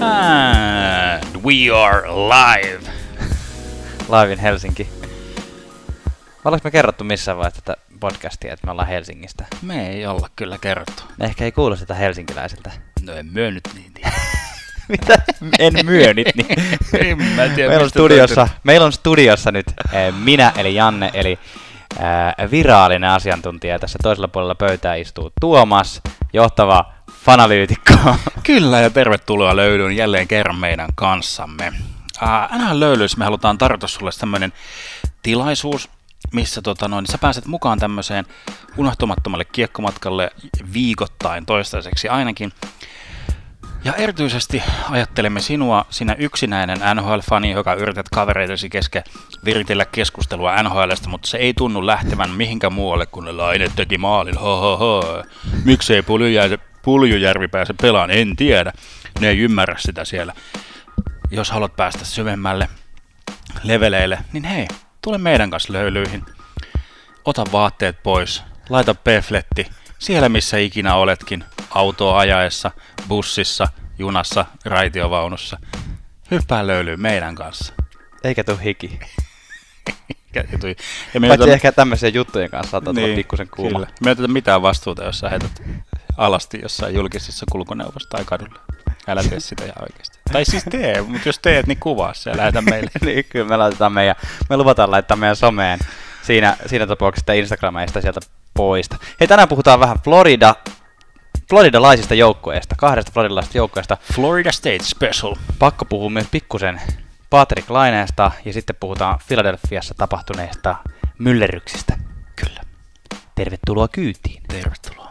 And we are live. Live in Helsinki. Ollaanko me kerrottu missään vaiheessa tätä podcastia, että me ollaan Helsingistä? Me ei olla kyllä kerrottu. Ne ehkä ei kuulosta sitä helsinkiläisiltä. No en myönnyt niin. Mitä? En myönnyt, niin. En mä tiedä, meillä, on studiossa, meillä on studiossa nyt eh, minä eli Janne, eli virallinen asiantuntija. Tässä toisella puolella pöytää istuu Tuomas, johtava fanalyytikko. Kyllä ja tervetuloa löydyyn jälleen kerran meidän kanssamme. NHL löylyissä me halutaan tarjota sulle tämmöinen tilaisuus, missä tota noin, sä pääset mukaan tämmöiseen unohtumattomalle kiekkomatkalle viikoittain toistaiseksi ainakin. Ja erityisesti ajattelemme sinua, sinä yksinäinen NHL-fani, joka yrität kavereitesi kesken viritellä keskustelua NHLstä, mutta se ei tunnu lähtevän mihinkään muualle, kun ne Laine teki maalin, ho ho ho. Miksei Puljujärvi, Puljujärvi pääse pelaan, en tiedä. Ne ei ymmärrä sitä siellä. Jos haluat päästä syvemmälle leveleille, niin hei, tule meidän kanssa löylyihin. Ota vaatteet pois, laita pefletti, siellä missä ikinä oletkin, autoa ajaessa, bussissa, junassa, raitiovaunussa. Hyppää löylyyn meidän kanssa. Eikä tuu hiki. Ja Paitsi ota- ehkä tämmöisen juttujen kanssa saattaa tulla pikkusen kuuma. Kyllä. Me ei oteta mitään vastuuta, jos sä heität alasti jossain julkisessa kulkuneuvossa tai kadulla. Älä tee sitä ihan oikeasti. Tai siis tee, mutta jos teet, niin kuvaa se ja lähetä meille. niin, kyllä me laitetaan meidän, me luvataan laittaa meidän someen siinä, siinä tapauksessa, että Instagram ei sitä sieltä poista. Hei, tänään puhutaan vähän Florida, floridalaisista joukkueista, kahdesta floridalaisesta joukkueesta. Florida State Special. Pakko puhua myös pikkusen Patrick Laineesta ja sitten puhutaan Philadelphiassa tapahtuneista myllerryksistä. Kyllä. Tervetuloa kyytiin. Tervetuloa.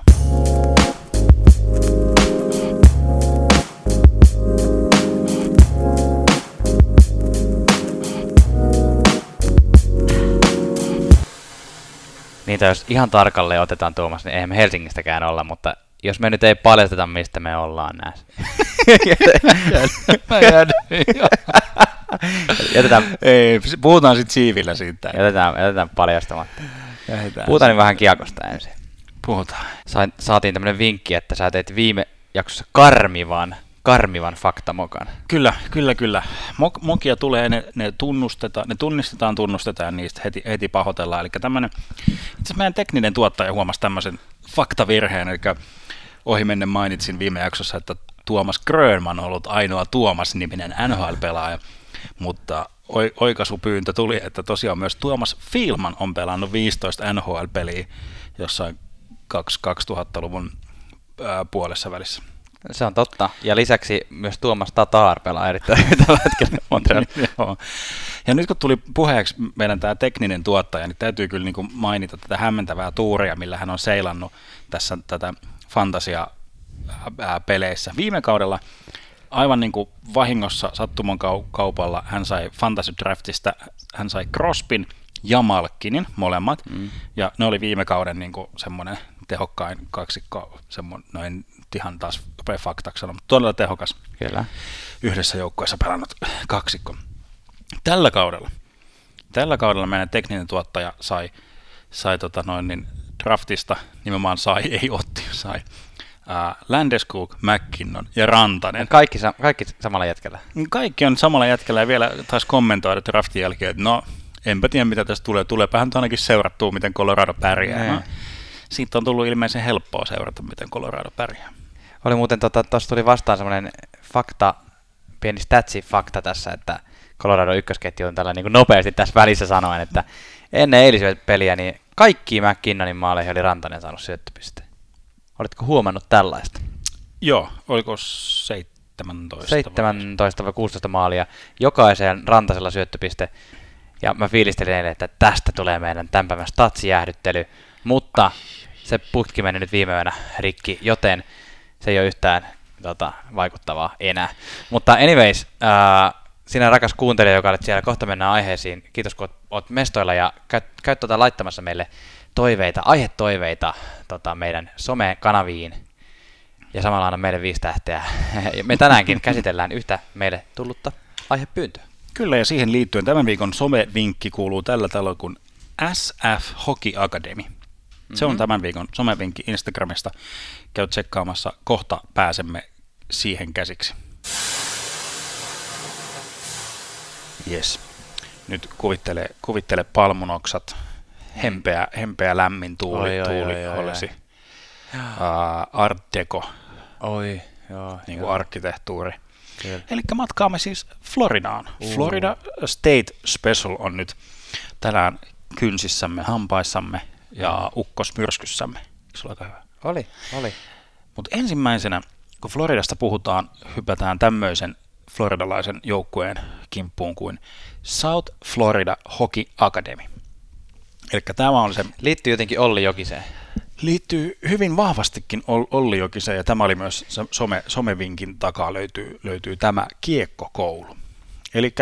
Niitä jos ihan tarkalleen otetaan Tuomas, niin eihän me Helsingistäkään olla, mutta jos me nyt ei paljasteta, mistä me ollaan näissä. Mä jään. jätetään, Ei, puhutaan sitten siivillä siitä. jätetään, jätetään paljastamatta. Lähdetään. Puhutaan nyt vähän kiekosta ensin. Puhutaan. Sain, saatiin tämmönen vinkki, että sä teit viime jaksossa karmivan, karmivan faktamokan. Kyllä, kyllä, kyllä. Mok, mokia tulee, ne, ne tunnustetaan, ne tunnistetaan, tunnustetaan niistä heti, heti pahoitellaan. Eli tämmöinen, itse meidän tekninen tuottaja huomasi tämmöisen faktavirheen, eli ohimennen mainitsin viime jaksossa, että Tuomas Grönman on ollut ainoa Tuomas-niminen NHL-pelaaja, mutta oi- oikaisupyyntö tuli, että tosiaan myös Tuomas Filman on pelannut 15 NHL-peliä jossain 2000-luvun ää, puolessa välissä. Se on totta. Ja lisäksi myös Tuomas Tatar pelaa erittäin hyvin tällä hetkellä Montrealissa. Joo. Ja nyt kun tuli puheeksi meidän tämä tekninen tuottaja, niin täytyy kyllä niin kuin mainita tätä hämmentävää tuuria, millä hän on seilannut tässä tätä fantasia-peleissä. Viime kaudella aivan niin kuin vahingossa sattuman kau- kaupalla hän sai Fantasy Draftista, hän sai Crospin ja Malkkinin molemmat, mm. ja ne oli viime kauden niin kuin semmoinen tehokkain kaksikko, semmoinen, no en nyt ihan taas faktaksi sanoa, mutta todella tehokas Kyllä. yhdessä joukkueessa pelannut kaksikko. Tällä kaudella, tällä kaudella meidän tekninen tuottaja sai, sai tota noin, niin draftista, nimenomaan sai, ei otti, sai ää, Landeskog, McKinnon ja Rantanen. Kaikki, sa- kaikki samalla jätkellä. Kaikki on samalla jätkellä ja vielä taas kommentoida draftin jälkeen, että no, enpä tiedä mitä tästä tulee. Tuleepähän ainakin seurattua, miten Colorado pärjää. Niin. No, siitä on tullut ilmeisen helppoa seurata, miten Colorado pärjää. Oli muuten, tuossa tota, tuli vastaan semmoinen fakta, pieni statsi-fakta tässä, että Colorado ykkösketju on tällä niin kuin nopeasti tässä välissä sanoen, että ennen eilisen peliä niin kaikki McKinnonin maaleihin oli Rantanen saanut syöttöpisteen. Oletko huomannut tällaista? Joo, oliko 17? vai? 17 vai 16 maalia, jokaiseen rantasella syöttöpiste. Ja mä fiilistelin eilen, että tästä tulee meidän tämän päivän statsijäähdyttely, mutta se putki meni nyt viime yönä rikki, joten se ei ole yhtään tota, vaikuttavaa enää. Mutta anyways, ää, sinä rakas kuuntelija, joka olet siellä, kohta mennään aiheisiin. Kiitos kun oot mestoilla ja käyt, käyt tota laittamassa meille toiveita, aihetoiveita tota, meidän some-kanaviin ja samalla anna meille viisi tähteä. Me tänäänkin käsitellään yhtä meille tullutta aihepyyntöä. Kyllä, ja siihen liittyen tämän viikon somevinkki kuuluu tällä tavalla kuin SF Hockey Academy. Se on tämän viikon somevinkki Instagramista. Käy tsekkaamassa, kohta pääsemme siihen käsiksi. Yes. Nyt kuvittele, kuvittele palmunoksat, hempeä, hempeä lämmin tuuli, Oi, oi, tuuli oi, oi, olisi. Uh, art deco, Oi, joo. niin kuin arkkitehtuuri. Kyllä. Eli matkaamme siis Floridaan. Uh. Florida State Special on nyt tänään kynsissämme, hampaissamme ja ukkosmyrskyssämme. Se ole aika hyvä? Oli, oli. Mutta ensimmäisenä, kun Floridasta puhutaan, hypätään tämmöisen floridalaisen joukkueen kimppuun kuin South Florida Hockey Academy. Eli tämä on se, Liittyy jotenkin Olli Jokiseen. liittyy hyvin vahvastikin Ol- Olli Jokiseen, ja tämä oli myös some, somevinkin takaa löytyy, löytyy tämä kiekkokoulu. Eli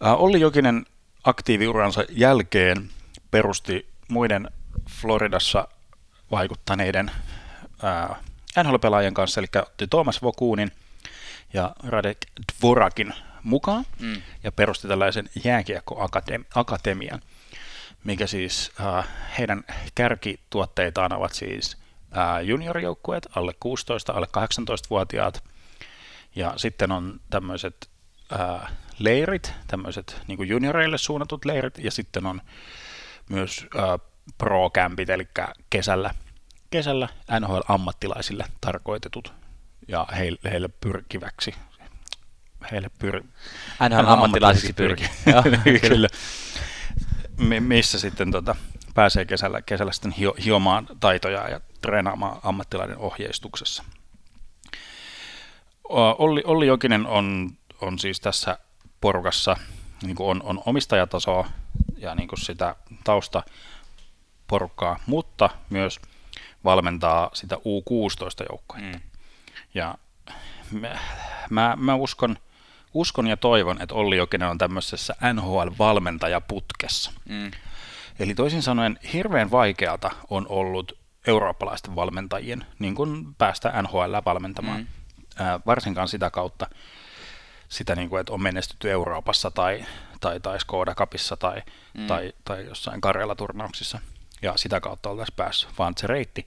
Olli Jokinen aktiiviuransa jälkeen perusti muiden Floridassa vaikuttaneiden ää, NHL-pelaajien kanssa, eli otti Thomas Vokunin ja Radek Dvorakin mukaan Mm. ja perusti tällaisen jääkiekkoakatemian, mikä siis äh, heidän kärkituotteitaan ovat siis äh, juniorijoukkueet, alle 16, alle 18-vuotiaat, ja sitten on tämmöiset äh, leirit, tämmöiset niin junioreille suunnatut leirit, ja sitten on myös pro-kämpit, eli kesällä, kesällä NHL-ammattilaisille tarkoitetut ja heille, heille pyrkiväksi. Heille pyr... NHL ammattilaisiksi pyrki. Joo, Kyllä. Mi- missä sitten tota, pääsee kesällä, kesällä sitten hio, hiomaan taitoja ja treenaamaan ammattilainen ohjeistuksessa. Olli, Olli Jokinen on, on siis tässä porukassa, niin kuin on, on omistajatasoa ja niin kuin sitä tausta porukkaa, mutta myös valmentaa sitä U16-joukkoa. Mm. Ja mä, mä, mä uskon, uskon ja toivon, että Olli Jokinen on tämmöisessä NHL-valmentajaputkessa. Mm. Eli toisin sanoen hirveän vaikeata on ollut eurooppalaisten valmentajien niin kuin päästä NHL valmentamaan. Mm. Mm. Ää, varsinkaan sitä kautta, sitä niin kuin, että on menestytty Euroopassa tai, tai, tai Skoda Cupissa tai, Mm. tai, tai jossain Karjala-turnauksissa. Ja sitä kautta oltaisiin päässyt, vaan se reitti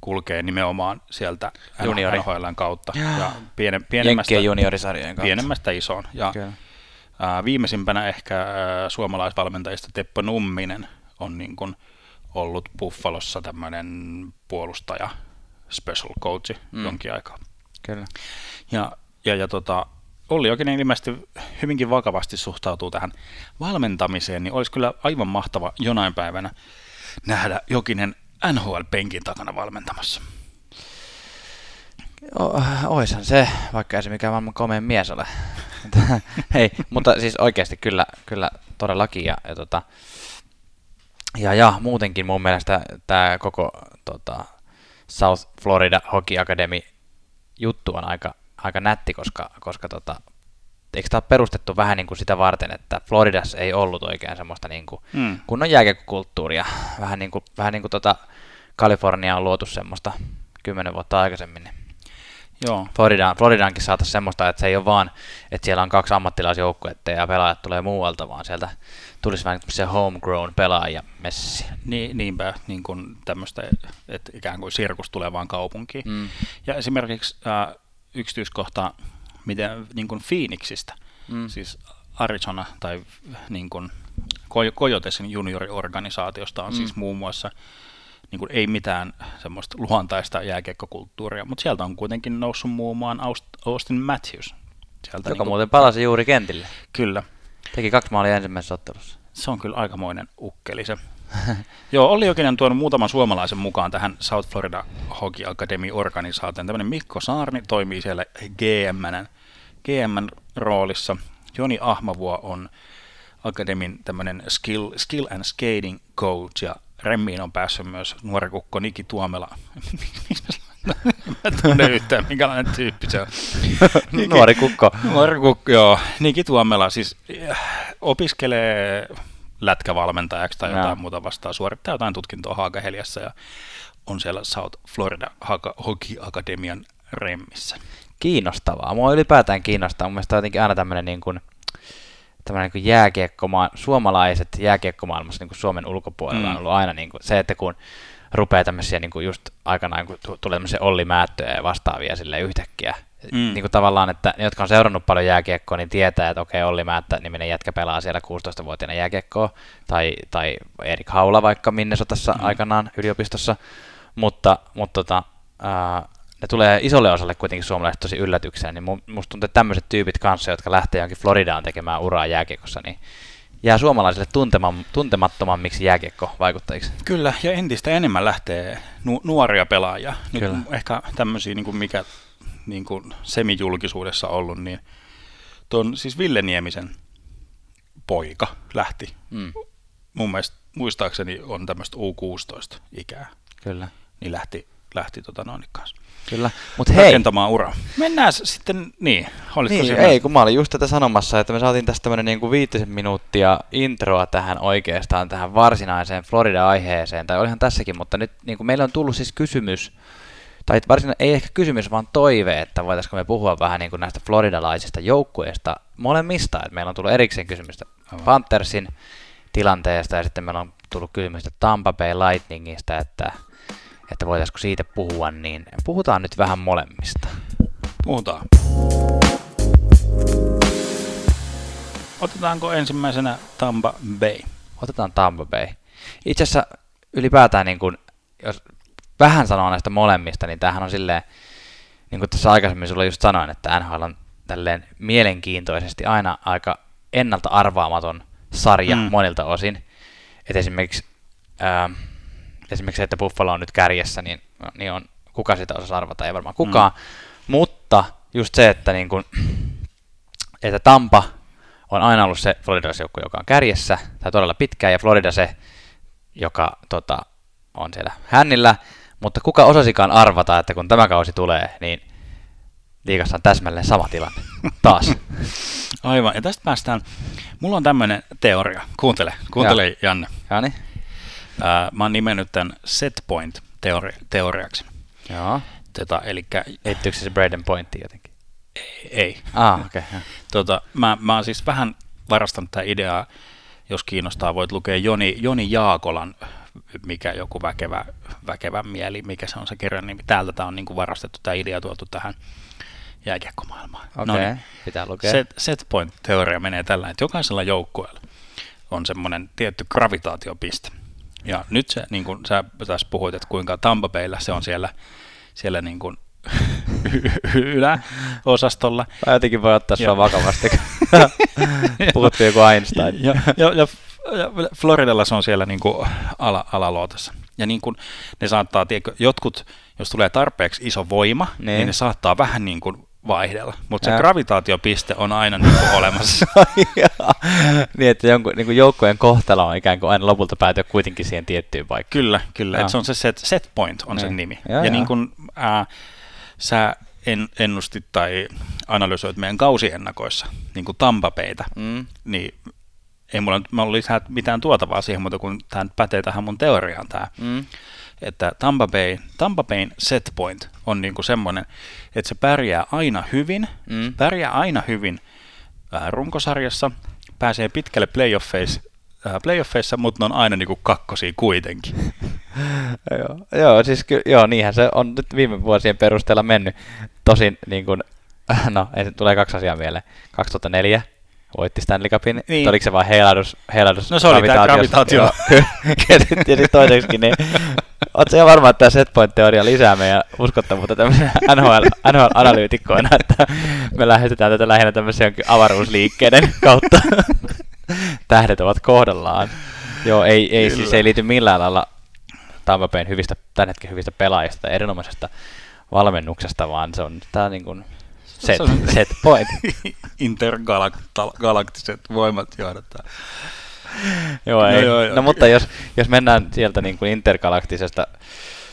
kulkee nimenomaan sieltä Juniori. NHLn kautta. Jaa. Ja piene, pienemmästä, juniorisarjojen kautta. pienemmästä isoon. Ja ää, viimeisimpänä ehkä ää, suomalaisvalmentajista Teppo Numminen on niin kuin ollut Buffalossa tämmöinen puolustaja, special coach mm. jonkin aikaa. Kyllä. Ja, ja, ja tota, Olli Jokinen ilmeisesti hyvinkin vakavasti suhtautuu tähän valmentamiseen, niin olisi kyllä aivan mahtava jonain päivänä nähdä Jokinen NHL-penkin takana valmentamassa. O, oishan se, vaikka ei se mikään maailman komeen mies ole. Hei, mutta siis oikeasti kyllä, kyllä todellakin. Ja, ja, tota, ja, ja muutenkin mun mielestä tämä koko tota, South Florida Hockey Academy juttu on aika, aika nätti, koska, koska tota, eikö tämä ole perustettu vähän niin kuin sitä varten, että Floridassa ei ollut oikein semmoista niin kuin Mm. kunnon jääkiekkokulttuuria. Vähän niin kuin, vähän niin kuin tota Kalifornia on luotu semmoista kymmenen vuotta aikaisemmin. Niin Joo, Floridaan, Floridaankin saataisiin semmoista, että se ei ole vaan, että siellä on kaksi ammattilaisjoukkuetta ja pelaajat tulee muualta, vaan sieltä tulisi vähän se homegrown pelaaja messi. niin, niinpä niin kuin tämmöistä, että ikään kuin sirkus tulee vaan kaupunkiin. Mm. Ja esimerkiksi äh, yksityiskohta, miten niin kuin Phoenixistä, Mm. siis Arizona tai niin kuin Coy- Coyotesin junioriorganisaatiosta on Mm. mm. siis muun muassa niin kuin ei mitään semmoista luontaista jääkiekkokulttuuria, mutta sieltä on kuitenkin noussut muun muassa Aust- Austin Matthews. Sieltä Joka niin kuin, muuten palasi juuri kentille. Kyllä, Teki kaksi maalia ensimmäisessä ottelussa. se on kyllä aikamoinen ukkeli se. Joo, Olli Jokinen on tuonut muutaman suomalaisen mukaan tähän South Florida Hockey Academy-organisaatioon. Tämmöinen Mikko Saarni toimii siellä GM, GM roolissa. Joni Ahmavuo on Akademin tämmöinen skill, skill and skating coach ja Remmiin on päässyt myös nuori kukko Niki Tuomela. Mä tunnen yhtään, minkälainen tyyppi se on. Nuori kukko. Nuori kukko, joo. Niki Tuomela siis äh, opiskelee lätkävalmentajaksi tai jotain muuta vastaan, suorittaa jotain tutkintoa Haagaheliassa ja on siellä South Florida Hockey Academian remmissä. Kiinnostavaa. Mua ylipäätään kiinnostaa. Mun mielestä on jotenkin aina tämmöinen niin kuin, tämmöinen niin kuin jääkiekkoma- suomalaiset jääkiekkomaailmassa niin kuin Suomen ulkopuolella Mm. on ollut aina niin kuin, se, että kun rupeaa tämmöisiä niin kuin just aikanaan, kun tu- tulee tämmöisiä Olli Määttöjä ja vastaavia sille yhtäkkiä Mm. Niin kuin tavallaan, että ne, jotka on seurannut paljon jääkiekkoa, niin tietää, että okei, Olli Määttä niminen jätkä pelaa siellä 16-vuotiaana jääkiekkoa, tai, tai Erik Haula vaikka Minnesotassa mm. aikanaan yliopistossa, mutta, mutta tota, ää, ne tulee isolle osalle kuitenkin suomalaiset tosi yllätykseen, niin musta tuntuu, että tämmöiset tyypit kanssa, jotka lähtee johonkin Floridaan tekemään uraa jääkiekossa, niin jää suomalaisille tuntema- tuntemattomammiksi jääkiekko-vaikuttajiksi. Kyllä, ja entistä enemmän lähtee nu- nuoria pelaajia. Nyt Kyllä. ehkä tämmöisiä, niin kuin mikä niin kuin semijulkisuudessa ollut, niin tuon siis Ville Niemisen poika lähti. Mm. Mun mielestä muistaakseni on tämmöistä U16 ikää. Kyllä. Niin lähti, lähti tota noin kanssa. Kyllä. Mut hei. Rakentamaan uraa. Mennään sitten, niin. niin ei, kun mä olin just tätä sanomassa, että me saatiin tästä tämmöinen niin kuin viitisen minuuttia introa tähän oikeastaan, tähän varsinaiseen Florida-aiheeseen, tai olihan tässäkin, mutta nyt niin kuin meillä on tullut siis kysymys, tai varsinainen, ei ehkä kysymys, vaan toive, että voitaisiko me puhua vähän niin kuin näistä floridalaisista joukkueista molemmista, että meillä on tullut erikseen kysymystä Panthersin tilanteesta, ja sitten meillä on tullut kysymystä Tampa Bay Lightningista, että että voitaisiko siitä puhua, niin puhutaan nyt vähän molemmista. Puhutaan. Otetaanko ensimmäisenä Tampa Bay? Otetaan Tampa Bay. Itse asiassa ylipäätään, niin kun, jos vähän sanoo näistä molemmista, niin tämähän on silleen, niin kuin tässä aikaisemmin sulla just sanoin, että NHL on tälleen mielenkiintoisesti aina aika ennalta arvaamaton sarja mm. monilta osin. Et esimerkiksi ää, esimerkiksi se, että Buffalo on nyt kärjessä, niin, niin on, kuka sitä osaa arvata, ei varmaan kukaan. Mm. Mutta just se, että, niin kun, että Tampa on aina ollut se Florida joukkue, joka on kärjessä, tai todella pitkään, ja Florida se, joka tota, on siellä hännillä, mutta kuka osasikaan arvata, että kun tämä kausi tulee, niin liikassa on täsmälleen sama tilanne taas. Aivan, ja tästä päästään, mulla on tämmöinen teoria, kuuntele, kuuntele ja. Janne. Jani. Ää, mä oon nimennyt tämän set-point-teoriaksi. Joo. Tota, elikkä, Liittyykö se Braden Pointiin jotenkin? Ei. ei. Ah, okei. Okay, tota, mä, mä oon siis vähän varastanut tätä ideaa, jos kiinnostaa, voit lukea Joni, Joni Jaakolan, mikä joku väkevä, väkevä mieli, mikä se on se kirjan nimi. Täältä tämä on niin kuin varastettu, tämä idea tuotu tähän jääkiekkomaailmaan. Okei, okay, pitää lukea. Set, set point-teoria menee tällä, että jokaisella joukkueella on semmoinen tietty gravitaatiopiste. Ja nyt se, niin kuin sä tässä puhuit, että kuinka Tampa Bayllä se on siellä, siellä niin kuin yläosastolla. Tai jotenkin voi ottaa sua vakavasti, puhuttiin joku Einstein. Ja, ja, ja Floridalla se on siellä niin kuin ala, alaluotassa. Ja niin kuin ne saattaa, tiedätkö, jotkut, jos tulee tarpeeksi iso voima, niin, niin ne saattaa vähän niin kuin vaihdella, mutta se gravitaatiopiste on aina niin kuin olemassa. niin, että jonkun, niin kuin joukkojen kohtalo on ikään kuin aina lopulta päätyä kuitenkin siihen tiettyyn paikkaan. Kyllä, kyllä. Että se on se set, set point on niin. sen nimi. Ja, ja niin kuin ää, sä en, ennustit tai analysoit meidän kausiennakoissa, niin kuin Tampapeita, mm. niin ei mulla nyt ole lisää mitään tuotavaa siihen, mutta kun tämä pätee tähän mun teoriaan tämä. Mm että Tampa, Bay, Tampa Bayn set point on niinku semmoinen, että se pärjää aina hyvin, mm. pärjää aina hyvin äh, runkosarjassa, pääsee pitkälle playoffeissa, äh, playoffeissa mutta ne on aina niinku kakkosia kuitenkin. joo, joo, siis ky- joo, niinhän se on nyt viime vuosien perusteella mennyt. Tosin niin kuin, no, ei, tulee kaksi asiaa mieleen. 2004 voitti Stanley Cupin. Niin. Oliko se vain heilahdus, heilahdus No se oli tämä gravitaatio. ja sitten toiseksi, niin Oletko ihan varma, että tämä setpoint-teoria lisää meidän uskottavuutta tämmöisenä NHL, NHL-analyytikkoina, että me lähestytään tätä lähinnä tämmöisen avaruusliikkeiden kautta. Tähdet ovat kohdallaan. Joo, ei, ei siis ei liity millään lailla Tampa hyvistä, tämän hetken hyvistä pelaajista erinomaisesta valmennuksesta, vaan se on tämä niin kuin set, set point. Intergalaktiset voimat johdattaa. joo, no, ei. Joo, joo, no mutta jos, jos mennään sieltä niin kuin intergalaktisesta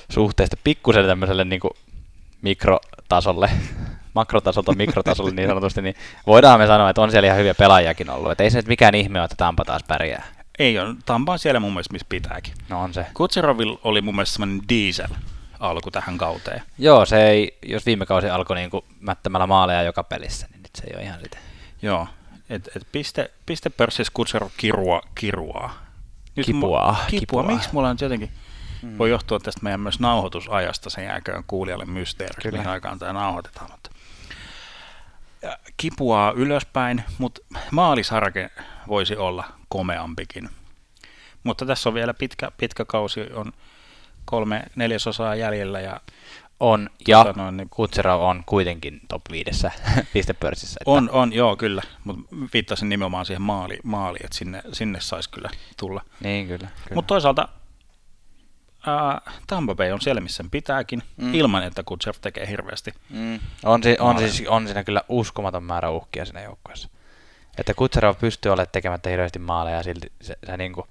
suhteesta pikkusen tämmöiselle niin kuin mikrotasolle, makrotasolta mikrotasolle niin sanotusti, niin voidaan me sanoa, että on siellä ihan hyviä pelaajakin ollut. Että ei se nyt mikään ihme ole, että Tampa taas pärjää. Ei ole. Tampa on siellä mun mielestä, missä pitääkin. No on se. Kutserovil oli mun mielestä semmoinen diesel alku tähän kauteen. Joo, se ei, jos viime kausi alkoi niin kuin mättämällä maaleja joka pelissä, niin nyt se ei ole ihan sitä. Joo, et, et piste, piste pörssissä Kutserov kirua, kiruaa. Nyt kipuaa, mu, kipua. kipua. Miksi mulla on jotenkin, hmm. voi johtua tästä meidän myös nauhoitusajasta, sen jälkeen kuulijalle mysteeri, mihin aikaan tämä nauhoitetaan. Mutta, kipuaa ylöspäin, mutta maalisarke voisi olla komeampikin. Mutta tässä on vielä pitkä, pitkä kausi, on kolme neljäsosaa jäljellä ja On, ja Tota noin, niin- Kutserov on kuitenkin top 5 pistepörssissä. Että on, on, joo kyllä, mutta viittasin nimenomaan siihen maali, maaliin, että sinne, sinne saisi kyllä tulla. Niin, kyllä. kyllä. Mutta toisaalta ää, Tampa Bay on siellä, missä sen pitääkin, Mm. ilman että Kutserov tekee hirveästi. Mm. On, si- on, siis, on siinä kyllä uskomaton määrä uhkia siinä joukkueessa. Että Kutserov pystyy olemaan tekemättä hirveästi maaleja ja silti se, se niinku,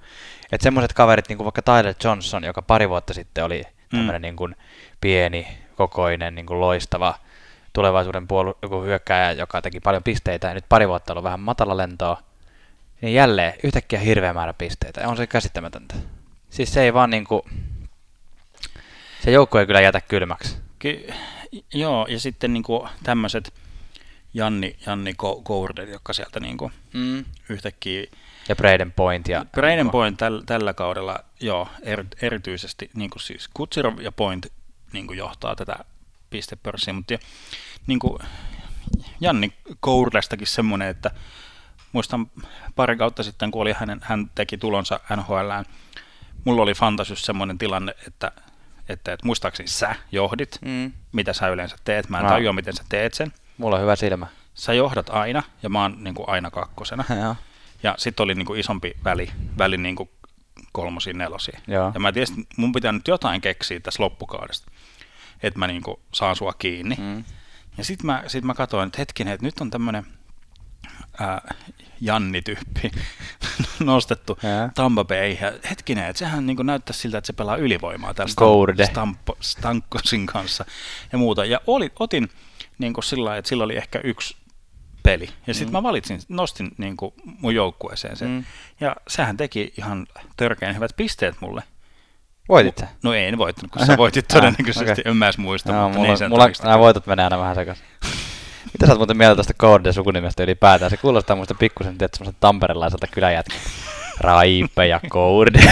että semmoiset kaverit niinku vaikka Tyler Johnson, joka pari vuotta sitten oli tämmöinen Mm. niinku pieni, kokoinen, niinku loistava tulevaisuuden puolu- joku hyökkääjä, joka teki paljon pisteitä ja nyt pari vuotta ollut vähän matala lentoa, niin jälleen yhtäkkiä hirveä määrä pisteitä. On se käsittämätöntä. Siis se ei vaan niinku, se joukko ei kyllä jätä kylmäksi. Ky- joo, ja sitten niinku tämmöiset Janni, Janni Gourdet, jotka sieltä niinku Mm. yhtäkkiä Ja Braden Point. Ja, Braden Point täl, tällä kaudella, joo, er, erityisesti niin kuin siis Kutsirov ja Point niin kuin johtaa tätä pistepörssiä, mutta niin kuin Janni Kourlestakin semmoinen, että muistan pari kautta sitten, kun oli hänen, hän teki tulonsa NHLään, mulla oli fantasys semmoinen tilanne, että, että, että muistaakseni sä johdit, Mm. mitä sä yleensä teet, mä en Mä- tajua, miten sä teet sen. Mulla on hyvä silmä. Sä johdat aina, ja mä oon niin kuin aina kakkosena. Joo. Ja sitten oli niinku isompi väli, väli niinku kolmosia, nelosia. Joo. Ja mä tiesin, että mun pitää nyt jotain keksiä tässä loppukaudesta, että mä niinku saan sua kiinni. Mm. Ja sitten mä, sit mä katsoin, että hetkinen, että nyt on tämmönen ää, Janni-tyyppi nostettu Jaa. Tampa Bay. Ja hetkinen, että sehän niinku näyttää siltä, että se pelaa ylivoimaa täällä Gourde. Stampo, Stankosin kanssa ja muuta. Ja oli, otin niinku sillä lailla, että sillä oli ehkä yksi peli. Ja sitten Mm. mä valitsin, nostin niinku mun joukkueeseen sen. Mm. Ja sehän teki ihan törkeän hyvät pisteet mulle. Voitit sä? No ei en voittanut, kun sä voitit Ah, todennäköisesti, okei. en mä edes muista, Joo, mutta mulla, niin sen mulla nämä voitot menee aina vähän sekaisin. Mitä sä oot muuten mieltä tästä Corde sukunimestä ylipäätään? Se kuulostaa muista pikkusen tietysti semmoiselta tamperelaiselta kyläjätkältä. Raipe ja Corde.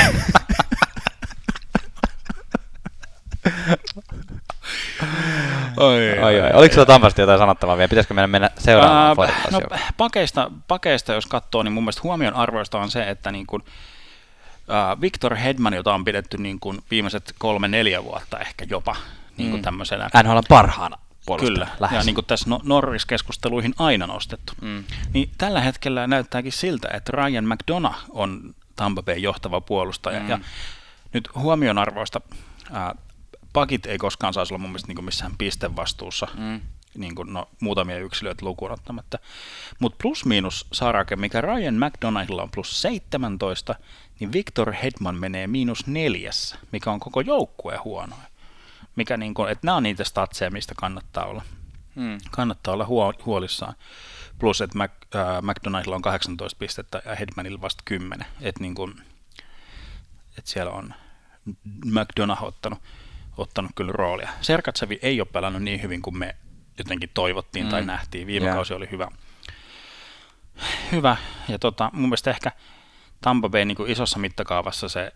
Oi, Oi, oi. Oliko sulla Tampasta jotain sanottavaa vielä? Pitäisikö meidän mennä seuraavaan podcast no, pakeista, pakeista, jos katsoo, niin mun mielestä huomion arvoista on se, että niin kuin, ää, Victor Hedman, jota on pidetty niin kuin viimeiset kolme-neljä vuotta ehkä jopa niin kuin Mm. tämmöisenä. NHL on parhaana puolustajana. Kyllä, lähes. ja niin kuin tässä no- Norris-keskusteluihin aina nostettu. Mm. Niin tällä hetkellä näyttääkin siltä, että Ryan McDonough on Tampa Bay johtava puolustaja. Mm. Ja nyt huomionarvoista, pakit ei koskaan saisi olla mun mielestä niin kuin missään pistevastuussa, Mm. niin kuin, no, muutamia yksilöitä lukuun ottamatta. Mutta plus-miinus sarake, mikä Ryan McDonaldilla on plus 17, niin Victor Hedman menee miinus neljässä, mikä on koko joukkue huonoa. Mikä niin kuin, että nämä on niitä statseja, mistä kannattaa olla Mm. kannattaa olla huo- huolissaan. Plus, että Mac, äh, McDonaldilla on 18 pistettä ja Hedmanilla vasta 10. Että niin et siellä on McDonough ottanut, ottanut kyllä roolia. Serkatsevi ei ole pelannut niin hyvin kuin me jotenkin toivottiin mm. tai nähtiin. Viime Joo. kausi oli hyvä. Hyvä. Ja tota, mun mielestä ehkä Tampa Bay niin kuin isossa mittakaavassa se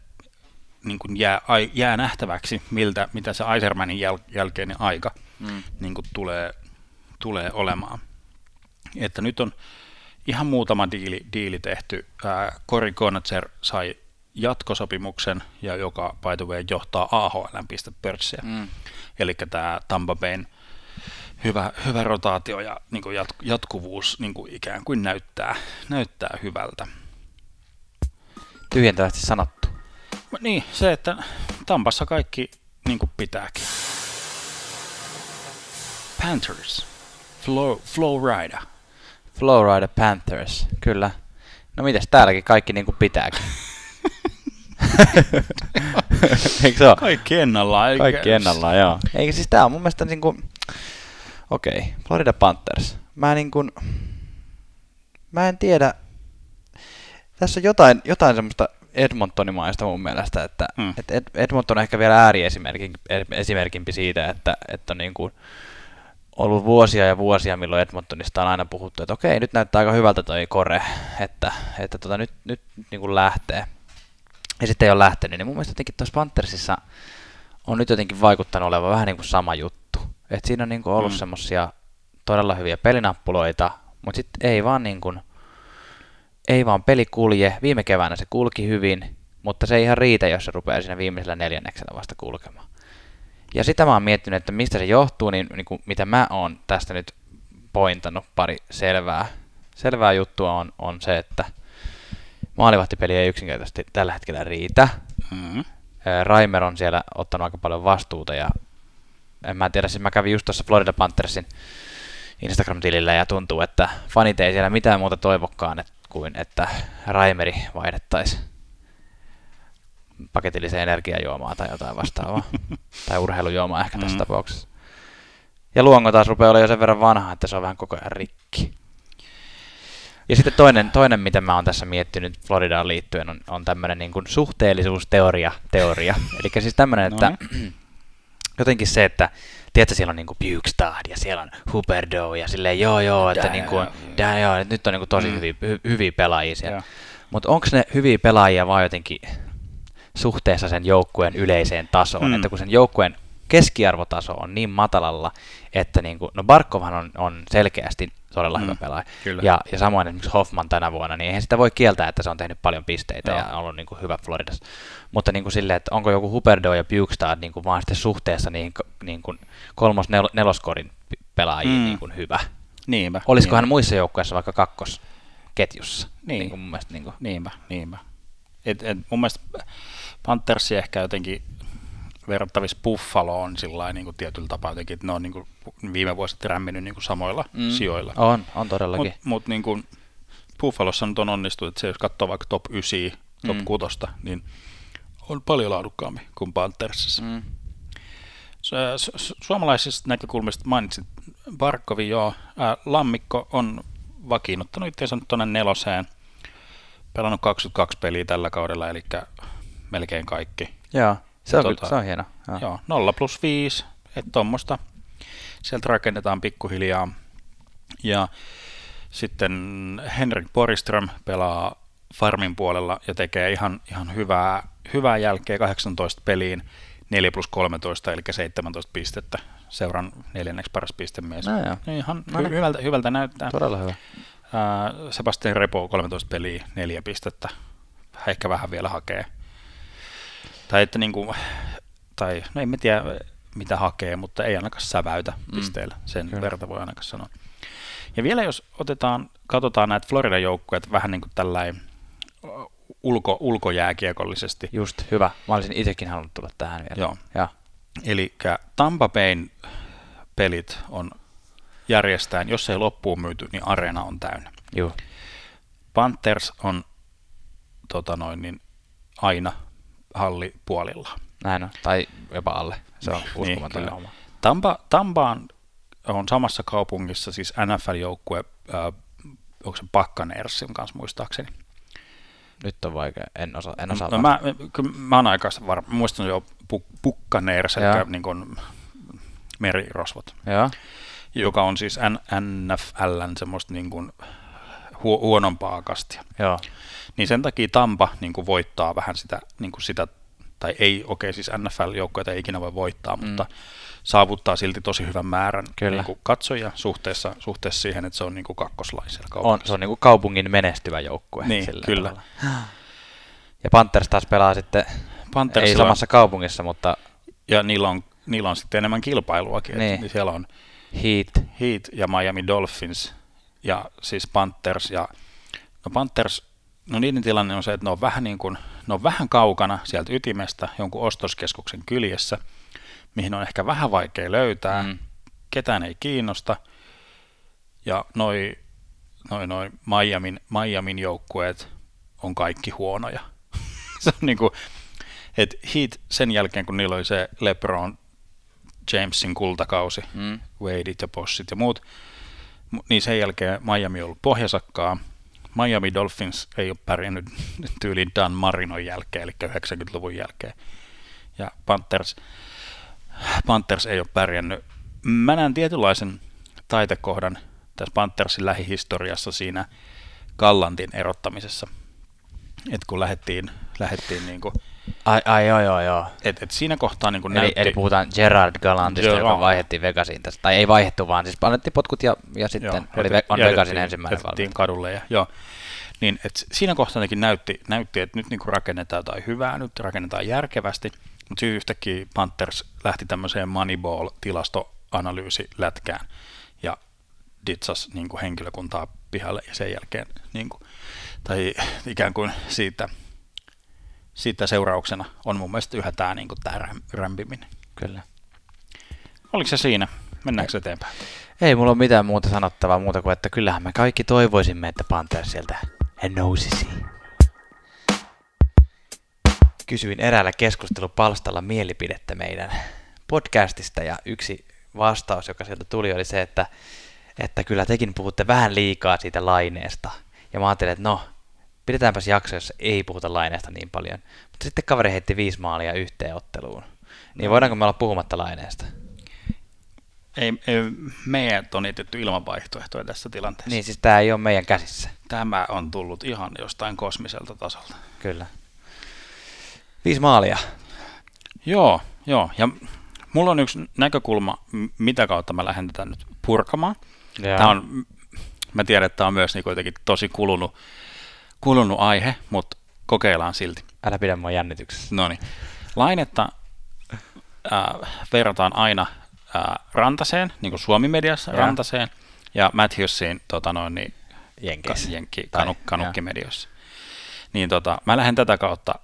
niin kuin jää, ai, jää nähtäväksi, miltä, mitä se Eisermanin jäl, jälkeinen aika Mm. niin kuin tulee, tulee olemaan. Että nyt on ihan muutama diili, diili tehty. Ää, Cory Conatser sai jatkosopimuksen, ja joka by the way johtaa AHLn pistepörssiä. Mm. Eli tämä Tampa Bayn hyvä, hyvä rotaatio ja niin kuin jat, jatkuvuus niin kuin ikään kuin näyttää, näyttää hyvältä. Tyhjentävästi sanottu. Niin, se, että Tampassa kaikki niin kuin pitääkin. Panthers. Flow, Flowrider. Flowrider Panthers, kyllä. No mites täälläkin kaikki niinku pitääkin. Eikö se ole? Kaikki ennallaan. eikä- Kaikki ennallaan, joo. Eikä siis tää on mun mielestä niinku... Okei, okay. Florida Panthers. Mä niinku... Mä en tiedä... Tässä on jotain, jotain semmoista Edmontonimaista mun mielestä, että Mm. mm. et Ed, Edmonton on ehkä vielä ääriesimerkin esimerkimpi siitä, että, että on niinku ollut vuosia ja vuosia, milloin Edmontonista on aina puhuttu, että okei, nyt näyttää aika hyvältä toi kore, että, että tota, nyt, nyt, nyt niin kuin lähtee. Ja sitten ei ole lähtenyt, niin mun mielestä jotenkin tuossa Panthersissa on nyt jotenkin vaikuttanut olevan vähän niin kuin sama juttu. Et siinä on niin kuin ollut Mm. mm. semmoisia todella hyviä pelinappuloita, mutta sitten ei vaan niin kuin, ei vaan peli kulje. Viime keväänä se kulki hyvin, mutta se ei ihan riitä, jos se rupeaa siinä viimeisellä neljänneksellä vasta kulkemaan. Ja sitä mä oon miettinyt, että mistä se johtuu, niin, niin kuin, mitä mä oon tästä nyt pointannut pari selvää, selvää juttua on, on se, että maalivahtipeli ei yksinkertaisesti tällä hetkellä riitä. Mm-hmm. Raimer on siellä ottanut aika paljon vastuuta ja en mä tiedä, siis mä kävin just tuossa Florida Panthersin Instagram-tilillä ja tuntuu, että fanit ei siellä mitään muuta toivokkaan et, kuin että Raimeri vaihdettaisiin paketilliseen energiajuomaan tai jotain vastaavaa. tai urheilujuomaa ehkä tässä mm. tapauksessa. Ja luongo taas rupeaa olemaan jo sen verran vanha, että se on vähän koko ajan rikki. Ja sitten toinen, toinen mitä mä oon tässä miettinyt Floridaan liittyen, on, on tämmöinen niin kuin suhteellisuusteoria. Teoria. Eli siis tämmöinen, että no niin. jotenkin se, että tiedätkö, siellä on niinku Bukestad ja siellä on Huberdo ja silleen joo joo, että, niinku, ja, joo, että nyt on niinku tosi mm. hyviä, hy, hyviä pelaajia siellä. Mutta onko ne hyviä pelaajia vaan jotenkin suhteessa sen joukkueen yleiseen tasoon, mm. että kun sen joukkueen keskiarvotaso on niin matalalla, että niin kuin, no Barkovhan on, on selkeästi todella mm, hyvä pelaaja. Kyllä. Ja, ja samoin esimerkiksi Hoffman tänä vuonna, niin eihän sitä voi kieltää, että se on tehnyt paljon pisteitä Joo. ja on ollut niin kuin hyvä Floridassa. Mutta niin kuin silleen, että onko joku Huberdo ja Bukestad niin kuin vaan sitten suhteessa niihin niin kuin kolmos nel, neloskorin pelaajiin mm. niin kuin hyvä. Niinpä. Olisikohan niinpä. muissa joukkueissa vaikka kakkosketjussa? Niin. niin kuin mun mielestä, niin kuin. Niinpä, niinpä. Et, et mun mielestä Panthersi ehkä jotenkin verrattavissa Buffaloon sillä niin kuin tietyllä tapaa jotenkin, että ne on niin kuin viime vuosit rämminyt niin kuin samoilla mm. sijoilla. On, on todellakin. Mutta mut, niin kuin Buffalossa nyt on onnistunut, että se jos katsoo vaikka top 9, top mm. 6, niin on paljon laadukkaampi kuin Panthersissa. Mm. Su- suomalaisista näkökulmista mainitsit Barkovi, joo. Ää, Lammikko on vakiinnuttanut itseänsä nyt tuonne neloseen. Pelannut 22 peliä tällä kaudella, eli melkein kaikki. Joo. Se on, kyllä, se on hieno. Joo. joo, 0 plus 5, että tuommoista. Sieltä rakennetaan pikkuhiljaa. Ja sitten Henrik Boriström pelaa farmin puolella ja tekee ihan, ihan hyvää, hyvää jälkeä 18 peliin, 4 plus 13, eli 17 pistettä. Seuran neljänneksi paras pistemies. No, joo. Niin ihan no, hy- hyvältä, hyvältä näyttää. Todella hyvä. Sebastian Repo 13 peliä, 4 pistettä. Ehkä vähän vielä hakee. Tai että niin kuin, tai no en tiedä mitä hakee, mutta ei ainakaan säväytä mm. pisteellä. Mm, Sen kyllä. verta voi ainakaan sanoa. Ja vielä jos otetaan, katsotaan näitä Floridan joukkueet vähän niin kuin tällainen ulko, ulkojääkiekollisesti. Just, hyvä. Mä olisin itsekin halunnut tulla tähän vielä. Joo. Ja. Eli Tampa Bayn pelit on järjestään, jos ei loppuun myyty, niin areena on täynnä. Joo. Panthers on tota noin, niin aina halli puolilla. Näin on, tai jopa alle. Se on niin, uskomaton niin, homma. Tampa, Tampaan on samassa kaupungissa siis NFL-joukkue, äh, onko se Pakkanersin kanssa muistaakseni. Nyt on vaikea, en osaa. En osaa no, mä, kyllä mä oon aika varma, muistan jo Pukkaners, eli niin kuin merirosvot, ja. joka on siis NFLn semmoista niin kuin hu- huonompaa kastia. Joo. Niin sen takia Tampa niin kuin voittaa vähän sitä, niin kuin sitä tai ei, okei okay, siis NFL-joukkoita ei ikinä voi voittaa, mm. mutta saavuttaa silti tosi hyvän määrän Kyllä. Niin kuin katsoja suhteessa, suhteessa siihen, että se on niin kuin kakkoslaisella On, se on niin kuin kaupungin menestyvä joukkue. Niin, kyllä. Tavalla. Ja Panthers taas pelaa sitten, ei samassa kaupungissa, mutta... Ja niillä on, niillä on sitten enemmän kilpailuakin. Niin. Että siellä on Heat. Heat ja Miami Dolphins ja siis Panthers. Ja, no Panthers No niiden tilanne on se, että ne on vähän, niin kuin, ne on vähän kaukana sieltä ytimestä jonkun ostoskeskuksen kyljessä, mihin on ehkä vähän vaikea löytää, mm. ketään ei kiinnosta. Ja noi, noi, noi Miamin, Miamin joukkueet on kaikki huonoja. se on niin kuin, että Heat sen jälkeen, kun niillä oli se LeBron Jamesin kultakausi, mm. Wadeit ja Bossit ja muut, niin sen jälkeen Miami on ollut pohjasakkaa, Miami Dolphins ei ole pärjännyt tyyliin Dan Marinon jälkeen, eli 90-luvun jälkeen. Ja Panthers, Panthers ei ole pärjännyt. Mä näen tietynlaisen taitekohdan tässä Panthersin lähihistoriassa siinä Kallantin erottamisessa. Et kun lähdettiin, lähdettiin niin kuin Ai, ai joo, joo, joo. Et, et siinä kohtaa niin Eli, näytti... eli puhutaan Gerard Galantista, Gerard. joka vaihdettiin Vegasiin tästä. Tai ei vaihdettu, vaan siis annettiin potkut ja, ja sitten Joo, oli, jätet- on Vegasin ensimmäinen valmentaja. kadulle. Ja, joo. Niin, et siinä kohtaa näytti, näytti, että nyt niinku rakennetaan jotain hyvää, nyt rakennetaan järkevästi, mutta sitten yhtäkkiä Panthers lähti tämmöiseen Moneyball-tilastoanalyysilätkään ja ditsas niinku henkilökuntaa pihalle ja sen jälkeen, niinku, tai ikään kuin siitä, siitä seurauksena on mun mielestä yhä tämä tää räm- rämpiminen. Kyllä. Oliko se siinä? Mennäänkö eteenpäin? Ei mulla ole mitään muuta sanottavaa muuta kuin, että kyllähän me kaikki toivoisimme, että Panthers sieltä nousisi. Kysyin eräällä keskustelupalstalla mielipidettä meidän podcastista ja yksi vastaus, joka sieltä tuli, oli se, että, että kyllä tekin puhutte vähän liikaa siitä laineesta. Ja mä ajattelin, että no, pidetäänpäs jakso, jossa ei puhuta laineesta niin paljon. Mutta sitten kaveri heitti viisi maalia yhteen otteluun. Niin voidaanko me olla puhumatta laineesta? Ei, ei meidät on jätetty ilman vaihtoehtoja tässä tilanteessa. Niin, siis tää ei ole meidän käsissä. Tämä on tullut ihan jostain kosmiselta tasolta. Kyllä. Viisi maalia. Joo, joo. Ja mulla on yksi näkökulma, mitä kautta mä lähden tätä nyt purkamaan. Joo. Tämä on, mä tiedän, että tämä on myös niin kuitenkin tosi kulunut, kulunut aihe, mutta kokeillaan silti. Älä pidä mua jännityksessä. No niin. Lainetta äh, verrataan aina äh, Rantaseen, niin kuin Suomi-mediassa Joo. Rantaseen, ja Matthewsiin tota noin, niin, Jenkeissä. ka- jenkki, Tai- kanu, kanukkimediossa. Niin tota, mä lähden tätä kautta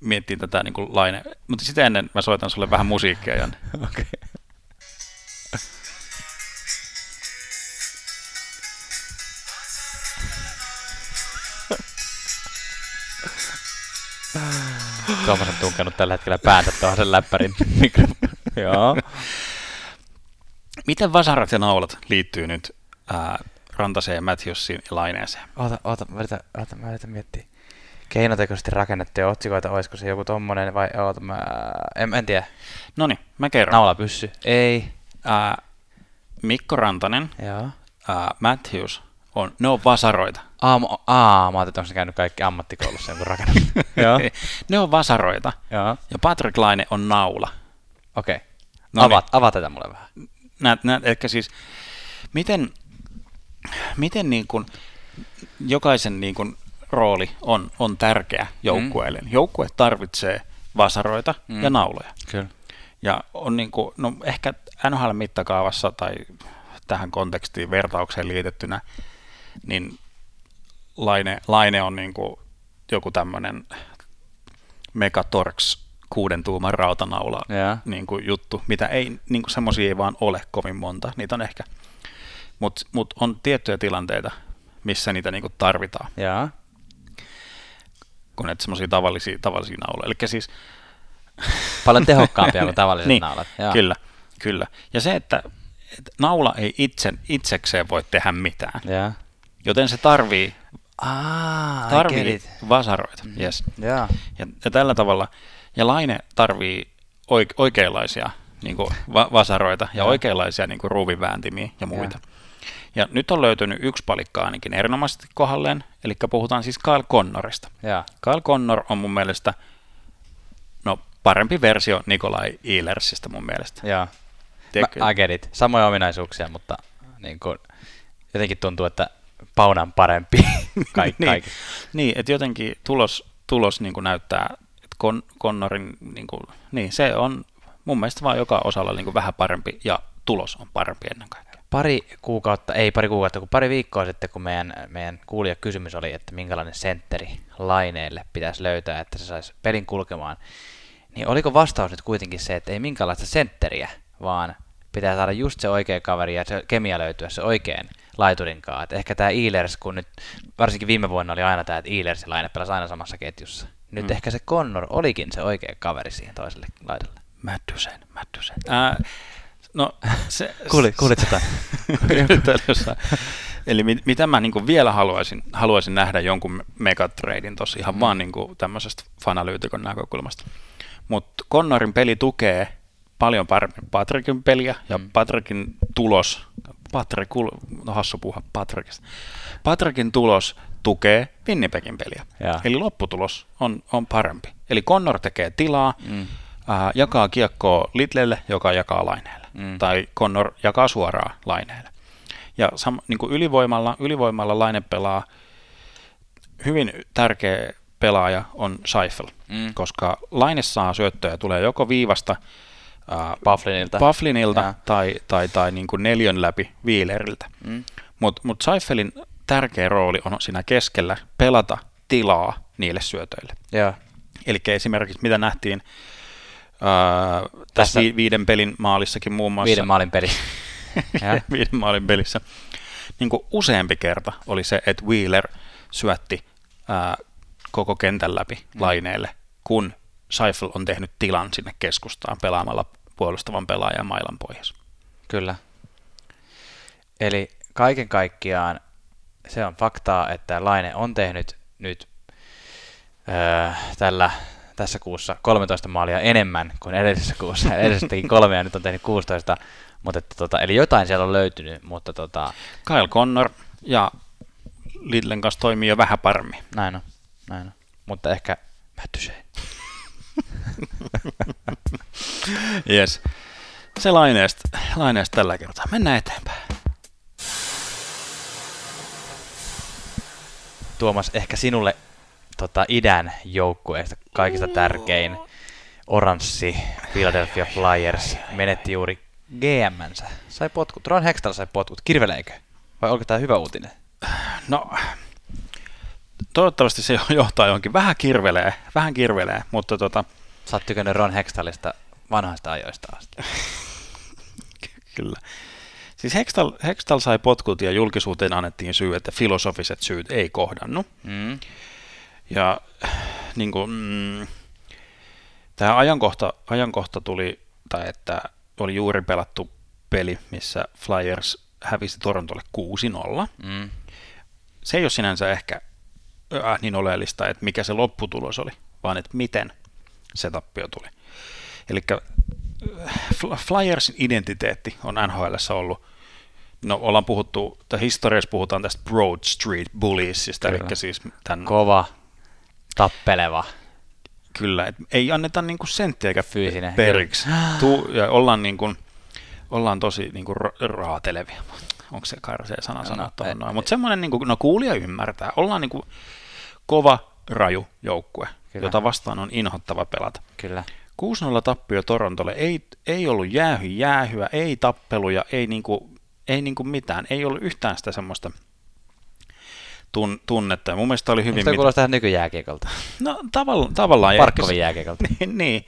miettimään tätä niin kuin laine. Mutta sitä ennen mä soitan sulle vähän musiikkia, Janne. Okei. Tuomas on tunkenut tällä hetkellä päänsä tuohon sen läppärin mikrofoniin. Joo. Miten vasarat ja naulat liittyy nyt ää, Rantaseen ja Laineeseen? Oota, oota, mä yritän, oota, mä yritän miettiä. Keinotekoisesti rakennettuja otsikoita, olisiko se joku tommonen vai oota, mä, en, en tiedä. No niin, mä kerron. Naulapyssy. Ei. Ää, Mikko Rantanen, Joo. ää, Matthews, on, ne on vasaroita. Aa, aa, mä ajattelin, että onko se käynyt kaikki ammattikoulussa jonkun rakennus. Ne on vasaroita. Joo. Ja Patrick Laine on naula. Okei. Okay. No Ava, ava tätä mulle vähän. Näet, näet, eli siis, miten, miten niin kuin jokaisen niin kuin rooli on, on tärkeä joukkueelle. Mm. Joukkue tarvitsee vasaroita mm. ja nauloja. Kyllä. Ja on niin kuin, no ehkä NHL-mittakaavassa tai tähän kontekstiin vertaukseen liitettynä, niin Laine, Laine on niin kuin joku tämmöinen Megatorx kuuden tuuman rautanaula Joo. niin kuin juttu, mitä ei, niin kuin semmoisia ei vaan ole kovin monta, niitä on ehkä, mutta mut on tiettyjä tilanteita, missä niitä niin kuin tarvitaan, Joo. kun näitä semmoisia tavallisia, tavallisia nauloja. Eli siis Paljon tehokkaampia kuin tavalliset niin, naulat. Joo. Kyllä, kyllä. Ja se, että, että naula ei itse, itsekseen voi tehdä mitään, Joo. Joten se tarvii, get tarvii it. vasaroita. Yes. Joo. Ja, ja tällä tavalla, ja Laine tarvii oike, oikeanlaisia niin kuin va- vasaroita ja Joo. oikeanlaisia niin kuin ruuvivääntimiä ja muita. Ja nyt on löytynyt yksi palikka ainakin erinomaisesti kohdalleen, eli puhutaan siis Kyle Connorista. Joo. Kyle Connor on mun mielestä no, parempi versio Nikolai Eelersistä mun mielestä. Joo. Tiedätkö? Mä, I get it. Samoja ominaisuuksia, mutta niin kuin, jotenkin tuntuu, että Pauna on parempi Kaik, niin, kaikki. niin, että jotenkin tulos, tulos niin kuin näyttää, että Con, Connorin, niin, kuin, niin se on mun mielestä vaan joka osalla niin kuin vähän parempi ja tulos on parempi ennen kaikkea. Pari kuukautta, ei pari kuukautta, kun pari viikkoa sitten, kun meidän, meidän kuulija kysymys oli, että minkälainen sentteri laineelle pitäisi löytää, että se saisi pelin kulkemaan, niin oliko vastaus nyt kuitenkin se, että ei minkäänlaista sentteriä, vaan pitää saada just se oikea kaveri ja se kemia löytyä se oikein laiturinkaan. Et ehkä tämä Eilers, kun nyt varsinkin viime vuonna oli aina tämä, että Eilers ja Laine pelasi aina samassa ketjussa. Nyt Mm. ehkä se Connor olikin se oikea kaveri siihen toiselle laidalle. Maddusen, Maddusen. Ää, no, se, Kuulit, kuulit sitä? Eli mit, mitä mä niin vielä haluaisin, haluaisin nähdä jonkun megatradin tuossa ihan mm. vaan niin tämmöisestä fanalyytikon näkökulmasta. Mutta Connorin peli tukee paljon paremmin Patrickin peliä ja Mm. Patrickin tulos, Patrick, no hassu puhua Patrickista. Patrickin tulos tukee Winnipegin peliä. Jaa. Eli lopputulos on, on parempi. Eli Connor tekee tilaa, mm. ää, jakaa kiekkoa Lidlelle, joka jakaa laineelle. Mm. Tai Connor jakaa suoraan laineelle. Ja sam, niin kuin ylivoimalla, ylivoimalla laine pelaa hyvin tärkeä pelaaja on Seifel, mm. koska laine saa syöttöjä, tulee joko viivasta äh, Bufflinilta, tai, tai, tai niin kuin neljön läpi Wheeleriltä. Mm. Mutta mut Seifelin tärkeä rooli on siinä keskellä pelata tilaa niille syötöille. Eli esimerkiksi mitä nähtiin ää, tässä Tässä- vi- viiden pelin maalissakin muun muassa. Viiden maalin peli. Viiden maalin pelissä. Niin kuin useampi kerta oli se, että Wheeler syötti ää, koko kentän läpi mm. laineelle, kun Seifel on tehnyt tilan sinne keskustaan pelaamalla puolustavan pelaajan mailan pohjassa. Kyllä. Eli kaiken kaikkiaan se on faktaa, että Laine on tehnyt nyt öö, tällä, tässä kuussa 13 maalia enemmän kuin edellisessä kuussa. Edellisessä teki kolme ja nyt on tehnyt 16. Mutta että, tota, eli jotain siellä on löytynyt, mutta tota, Kyle Connor ja Lidlen kanssa toimii jo vähän paremmin. näin on. Näin on. Mutta ehkä Mattuseen. Yes. Se laineesta, laineesta tällä kertaa. Mennään eteenpäin. Tuomas, ehkä sinulle tota, idän joukkueesta kaikista tärkein oranssi Philadelphia Flyers menetti juuri GM-nsä. Sai potkut. Ron Hextall sai potkut. Kirveleekö? Vai onko tämä hyvä uutinen? No, toivottavasti se johtaa johonkin. Vähän kirvelee, vähän kirvelee, mutta tota, Sä oot tykännyt Ron Hextallista vanhoista ajoista asti. kyllä. Siis Hextall, Hextall sai potkut ja julkisuuteen annettiin syy, että filosofiset syyt ei kohdannut. Mm. Ja niin kuin, mm, tämä ajankohta, ajankohta tuli, tai että oli juuri pelattu peli, missä Flyers hävisi Torontolle 6-0. Mm. Se ei ole sinänsä ehkä äh, niin oleellista, että mikä se lopputulos oli, vaan että miten se tappio tuli. Eli Flyersin identiteetti on NHLssä ollut, no ollaan puhuttu, tai historiassa puhutaan tästä Broad Street Bulliesista, eli siis tämän Kova, tappeleva. Kyllä, et ei anneta niinku senttiäkään Fyysinen, periksi. Tu, ja ollaan, niinku, ollaan tosi niinku ra- raatelevia. Onko se karsee sana sanoa No, tuohon ei- noin? Mutta semmoinen, niinku, no kuulija ymmärtää. Ollaan niinku kova, raju joukkue, Kyllä. jota vastaan on inhottava pelata. Kyllä. 6-0 tappio Torontolle, ei, ei ollut jäähy jäähyä, ei tappeluja, ei, niinku, ei niinku mitään. Ei ollut yhtään sitä semmoista tun, tunnetta. Mun mielestä oli hyvin... Hyvin kuulostaa ihan nykyjääkiekolta. No tavalla, tavallaan. Parkkovin jääkiekolta. niin, niin.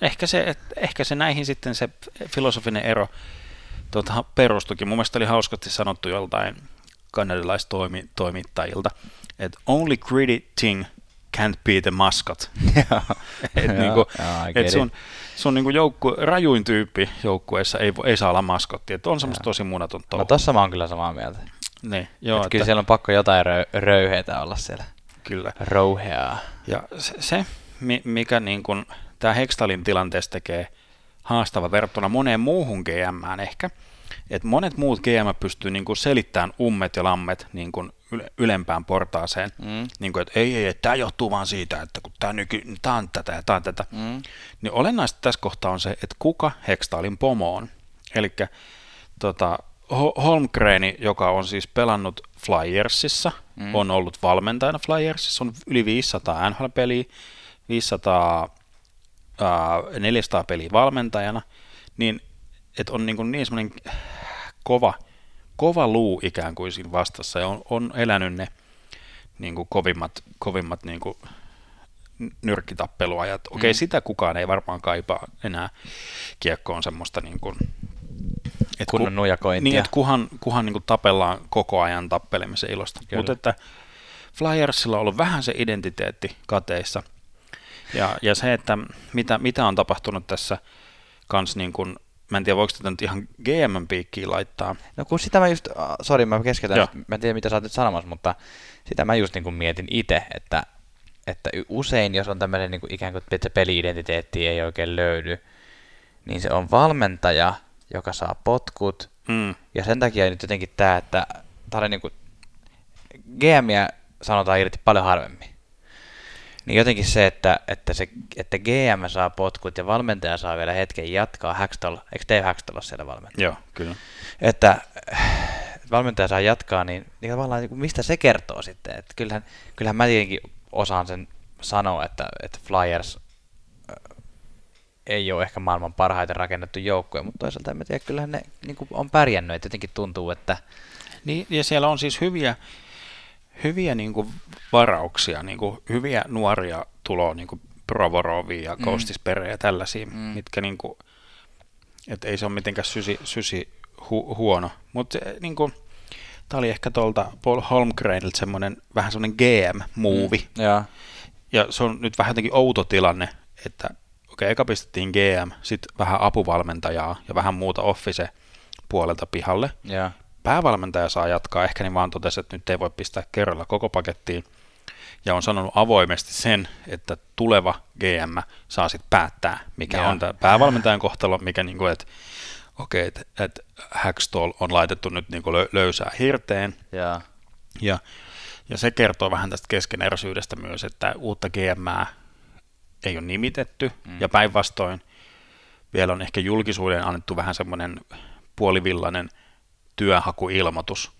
Ehkä, se, et, ehkä se näihin sitten se filosofinen ero tuota, perustukin. Mun mielestä oli hauskasti sanottu joltain kanadalaistoimittajilta, että only gritty thing can't be the mascot. et Joo, niinku, et sun, niinku joukku, rajuin tyyppi joukkueessa ei, ei saa olla maskotti. Et on semmoista tosi munaton touhu. No tossa mä oon kyllä samaa mieltä. niin, joo, Et kyllä että, siellä on pakko jotain röy- röyheitä olla siellä. kyllä. Rouheaa. Ja se, se mi- mikä niin kun tämä Hextalin tilanteessa tekee haastava verrattuna moneen muuhun GM ehkä, että monet muut GM pystyy niin kuin selittämään ummet ja lammet niin kuin yle- ylempään portaaseen, Mm. niin kuin, että ei, ei, ei tämä johtuu vaan siitä, että kun tämä, nyky, tämä on tätä ja tämä on tätä, Mm. niin olennaista tässä kohtaa on se, että kuka Hextalin pomo on. Eli tota, Ho- Holmgreni, joka on siis pelannut Flyersissa, mm. on ollut valmentajana Flyersissa, on yli 500 NHL-peliä, 500, äh, 400 peliä valmentajana, niin että on niin, kuin niin semmoinen kova, kova luu ikään kuin siinä vastassa ja on, on elänyt ne niin kuin kovimmat, kovimmat niin kuin nyrkkitappeluajat. Okei, Mm. sitä kukaan ei varmaan kaipaa enää. Kiekko on semmoista niin kuin, et Kunnon nujakointia. Niin, että kuhan, kuhan niin kuin tapellaan koko ajan tappelemisen ilosta. Mutta että Flyersilla on ollut vähän se identiteetti kateissa. Ja, ja se, että mitä, mitä on tapahtunut tässä kans niin kuin, mä en tiedä voiko tätä nyt ihan GM-piikkiin laittaa. No kun sitä mä just, sori mä keskeytän, Joo. mä en tiedä mitä sä oot nyt sanomassa, mutta sitä mä just niin kuin mietin itse, että, että usein jos on tämmöinen niin kuin ikään kuin, että peli-identiteetti ei oikein löydy, niin se on valmentaja, joka saa potkut, Mm, ja sen takia nyt jotenkin tämä, että tää oli niin kuin, GMiä sanotaan irti paljon harvemmin. Niin jotenkin se, että, että, se, että GM saa potkut ja valmentaja saa vielä hetken jatkaa, Hackstall, eikö Dave Hackstall ole siellä valmentaja? Joo, kyllä. Että valmentaja saa jatkaa, niin, niin tavallaan niin mistä se kertoo sitten? Että kyllähän, kyllähän mä tietenkin osaan sen sanoa, että, että Flyers ei ole ehkä maailman parhaiten rakennettu joukkue, mutta toisaalta en tiedä, kyllähän ne niin on pärjännyt, että jotenkin tuntuu, että... Niin, ja siellä on siis hyviä, hyviä niin kuin varauksia, niin kuin hyviä nuoria tuloa, niin kuin Provorovia ja mm. Ja tällaisia, mm. mitkä niin kuin, että ei se ole mitenkään sysi, sysi hu, huono, mutta niin kuin, tämä oli ehkä tuolta Paul Holmgrenilta semmoinen vähän semmoinen GM-muuvi. Mm. Ja. ja se on nyt vähän jotenkin outo tilanne, että okei, okay, eka pistettiin GM, sitten vähän apuvalmentajaa ja vähän muuta office puolelta pihalle. Ja. Päävalmentaja saa jatkaa, ehkä niin vaan totesi, että nyt ei voi pistää kerralla koko pakettiin. Ja on sanonut avoimesti sen, että tuleva GM saa sitten päättää, mikä ja. on tämä päävalmentajan kohtalo, mikä niin kuin, että okei, okay, että, että Hackstall on laitettu nyt niin kuin löysää hirteen. Ja. Ja, ja se kertoo vähän tästä keskeneräisyydestä myös, että uutta GMää ei ole nimitetty, mm. ja päinvastoin vielä on ehkä julkisuuden annettu vähän semmoinen puolivillainen työhakuilmoitus.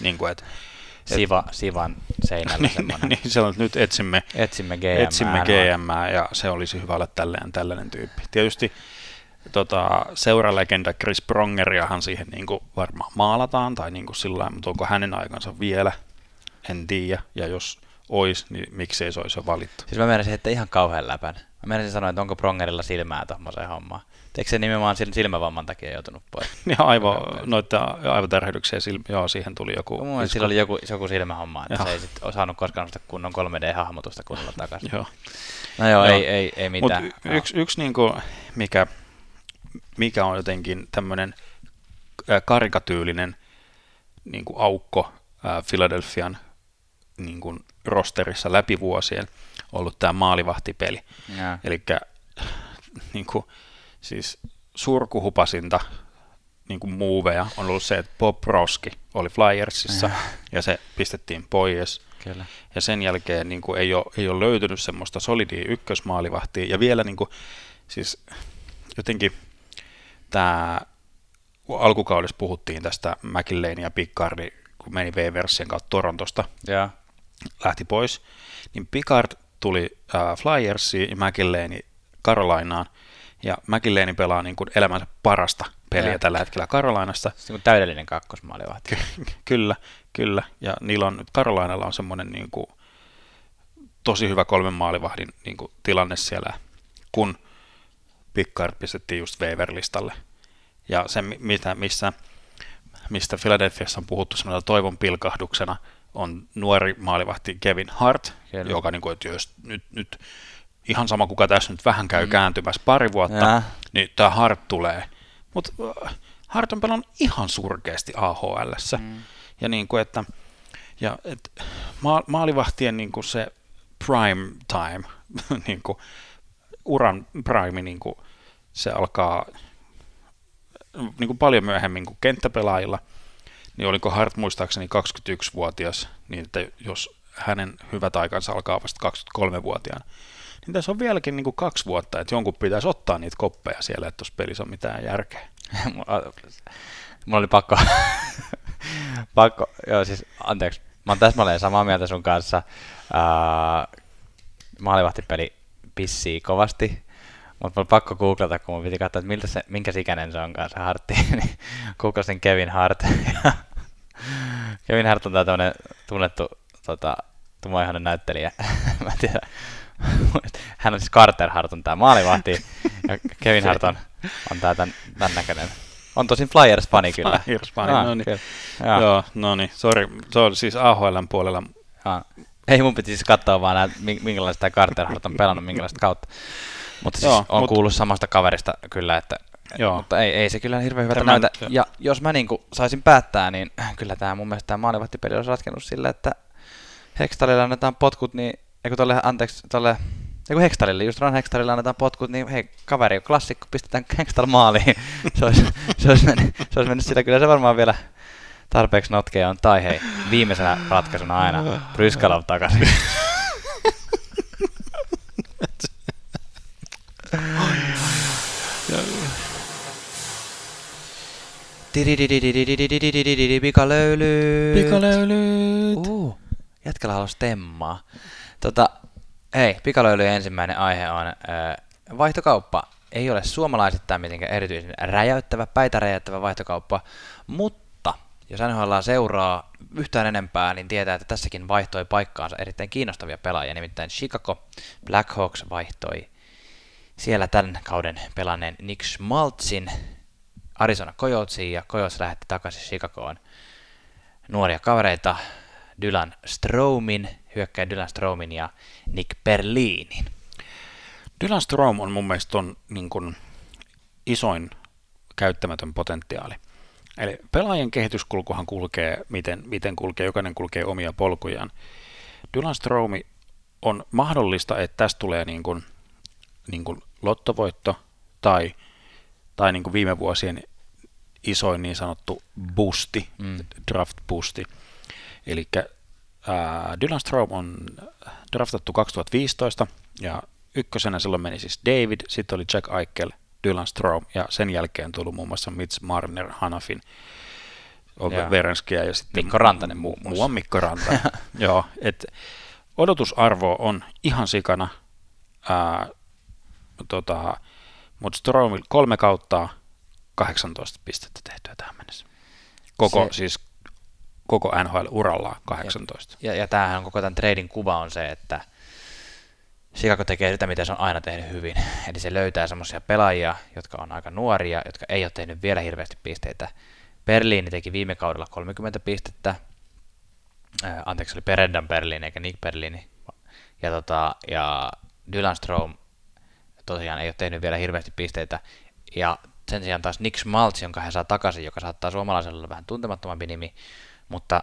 Niin kuin, että, Siva, Sivan seinällä niin, semmoinen. niin, se on, että nyt etsimme, etsimme GM, etsimme GM ja se olisi hyvä olla tällainen, tällainen tyyppi. Tietysti tota, seuralegenda Chris Prongeriahan siihen niin kuin varmaan maalataan, tai niin kuin sillä mutta onko hänen aikansa vielä, en tiedä, ja jos ois, niin miksei se olisi jo valittu. Siis mä menisin, että ihan kauhean läpän. Mä menisin sanoa, että onko Prongerilla silmää tuommoiseen hommaan. Eikö se nimenomaan silmävamman takia joutunut pois? Niin aivo, noita aivotärhdyksiä, silmä, joo, siihen tuli joku... Mun sillä oli joku, joku silmähomma, että joo. se ei sit osannut koskaan kunnon 3D-hahmotusta kunnolla takaisin. joo. No joo, joo. Ei, ei, ei mitään. Mut y- yksi, yksi niinku, mikä, mikä on jotenkin tämmöinen karikatyylinen niin kuin aukko Philadelphian niin kuin rosterissa läpi vuosien ollut tämä maalivahtipeli. Eli niin kuin, siis surkuhupasinta niin kuin muuveja on ollut se, että Bob Roski oli Flyersissa ja, ja se pistettiin pois. Kyllä. Ja sen jälkeen niin kuin ei, ole, ei ole löytynyt semmoista solidia ykkösmaalivahtia. Ja vielä niin kuin, siis jotenkin tämä alkukaudessa puhuttiin tästä McIllein ja Piccardi, kun meni V-versien kautta Torontosta. Ja lähti pois, niin Picard tuli äh, Flyersiin ja McIlleeni Carolinaan, ja McIlleeni pelaa niin kuin elämänsä parasta peliä ja. tällä hetkellä Carolinassa. Se on täydellinen kakkosmaalivahti. kyllä, kyllä, ja niillä on, Carolinalla on semmoinen niin kuin, tosi hyvä kolmen maalivahdin niin kuin, tilanne siellä, kun Pickard pistettiin just Weaver-listalle. Ja se, mitä, missä, mistä Philadelphiassa on puhuttu semmoisella toivon pilkahduksena, on nuori maalivahti Kevin Hart, Kyllä. joka niin kuin, että jos nyt, nyt ihan sama kuka tässä nyt vähän käy mm. kääntymässä pari vuotta, ja. niin tämä Hart tulee. Mutta Hart on pelannut ihan surkeasti AHL. Mm. Ja, niin kuin, että, ja et, ma- maalivahtien niin kuin se prime time, niin kuin, uran prime, niin kuin, se alkaa niin kuin paljon myöhemmin kuin kenttäpelaajilla – niin oliko Hart muistaakseni 21-vuotias, niin että jos hänen hyvät aikansa alkaa vasta 23-vuotiaana, niin tässä on vieläkin niin kuin kaksi vuotta, että jonkun pitäisi ottaa niitä koppeja siellä, että tuossa pelissä on mitään järkeä. Mulla oli pakko, pakko, joo siis anteeksi, mä oon täsmälleen samaa mieltä sun kanssa. Uh, maalivahtipeli pissii kovasti, mutta mulla pakko googlata, kun mun piti katsoa, että miltä se, minkä ikäinen se onkaan se Hartti, niin googlasin Kevin Hart. Kevin Hart on tämmöinen tunnettu tota, tumaihainen näyttelijä. Mä en tiedä. Hän on siis Carter Hart on tää maalivahti, ja Kevin Hart on, tää tän, tän näköinen. On tosin Flyers-fani kyllä. Flyers-fani, ah, no niin. Joo, no niin, sorry. Se on siis AHLn puolella. Ah. Ei mun piti siis katsoa vaan, näitä, minkälaista tämä Carter Hart on pelannut, minkälaista kautta. Mutta siis Joo, on mut... kuullut samasta kaverista kyllä, että Joo. Mutta ei, ei se kyllä hirveän hyvältä Tämän... näytä. Ja jos mä niin saisin päättää, niin kyllä tämä mun mielestä tämä maalivahtipeli olisi ratkennut sillä, että Hextalille annetaan potkut, niin eikö tolle, anteeksi, tolle, eikö Hextalille, just Ron Hextalille annetaan potkut, niin hei, kaveri on klassikko, pistetään Hextal maaliin. se, olisi, se, olisi mennyt, se olisi mennyt sillä, kyllä se varmaan vielä tarpeeksi notkeja on, tai hei, viimeisenä ratkaisuna aina Bryskalov takaisin. Pikalöylyt. Pikalöylyt. Uh, jätkällä haluaisi temmaa. Tota, hei, pikalöylyjen ensimmäinen aihe on äh, vaihtokauppa. Ei ole suomalaisittain mitenkään erityisen räjäyttävä, päitä räjäyttävä vaihtokauppa, mutta jos NHL seuraa yhtään enempää, niin tietää, että tässäkin vaihtoi paikkaansa erittäin kiinnostavia pelaajia. Nimittäin Chicago Blackhawks vaihtoi siellä tämän kauden pelanneen Nick Schmaltzin Arizona Coyotesiin ja Coyotes lähetti takaisin Chicagoon nuoria kavereita Dylan Stromin, hyökkäjä Dylan Stromin ja Nick Berlinin. Dylan Strom on mun mielestä on niin kuin isoin käyttämätön potentiaali. Eli pelaajien kehityskulkuhan kulkee, miten, miten kulkee, jokainen kulkee omia polkujaan. Dylan Stromi on mahdollista, että tästä tulee niin kuin, niin kuin lottovoitto tai, tai niin kuin viime vuosien isoin niin sanottu boosti, mm. draft boosti. Eli Dylan Strom on draftattu 2015 ja ykkösenä silloin meni siis David, sitten oli Jack Eichel, Dylan Strom ja sen jälkeen tullut muun muassa Mitch Marner, Hanafin, Verenskia ja sitten Mikko Rantanen muun muassa. Muu Mikko Rantanen. Joo, et odotusarvo on ihan sikana, ää, tota, mutta Stromil kolme kautta 18 pistettä tehtyä tähän mennessä. Koko, se, siis koko NHL-uralla 18. Ja, ja, ja tämähän koko tämän trading kuva on se, että Chicago tekee sitä, mitä se on aina tehnyt hyvin. Eli se löytää semmoisia pelaajia, jotka on aika nuoria, jotka ei ole tehnyt vielä hirveästi pisteitä. Berliini teki viime kaudella 30 pistettä. Anteeksi, oli Peredan Berliin eikä Nick Berliini. Ja, tota, ja Dylan Strom tosiaan ei ole tehnyt vielä hirveästi pisteitä. Ja sen sijaan taas Nick Schmaltz, jonka hän saa takaisin, joka saattaa suomalaisella olla vähän tuntemattomampi nimi, mutta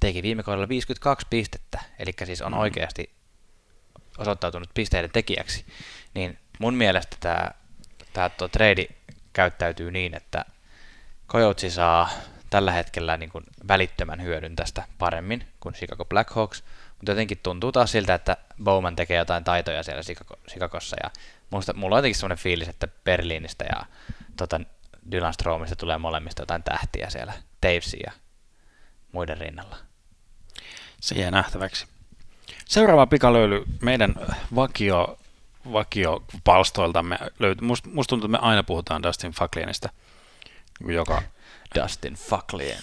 teki viime kaudella 52 pistettä, eli siis on mm. oikeasti osoittautunut pisteiden tekijäksi, niin mun mielestä tämä, tämä tuo trade käyttäytyy niin, että Coyote saa tällä hetkellä niin kuin välittömän hyödyn tästä paremmin kuin Chicago Blackhawks, mutta jotenkin tuntuu taas siltä, että Bowman tekee jotain taitoja siellä Chicagossa. Ja musta, mulla on jotenkin sellainen fiilis, että Berliinistä ja tota, Dylan Stromista tulee molemmista jotain tähtiä siellä Tavesin ja muiden rinnalla. Se jää nähtäväksi. Seuraava pikalöyly meidän vakio, vakio palstoiltamme löytyy. Musta must tuntuu, että me aina puhutaan Dustin Faklienista, joka... Dustin Faklien.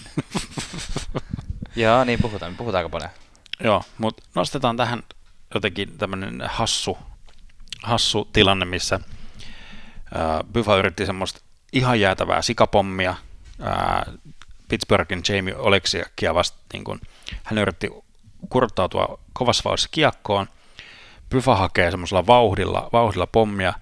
Joo, niin puhutaan. Puhutaan aika paljon. Joo, mutta nostetaan tähän jotenkin tämmöinen hassu, hassu tilanne, missä äh, Byfa yritti semmoista ihan jäätävää sikapommia äh, Pittsburghin Jamie Oleksiakia vasta, niin kun, hän yritti kurttautua kovassa vauhdissa kiekkoon, Pyfa hakee semmoisella vauhdilla, vauhdilla pommia,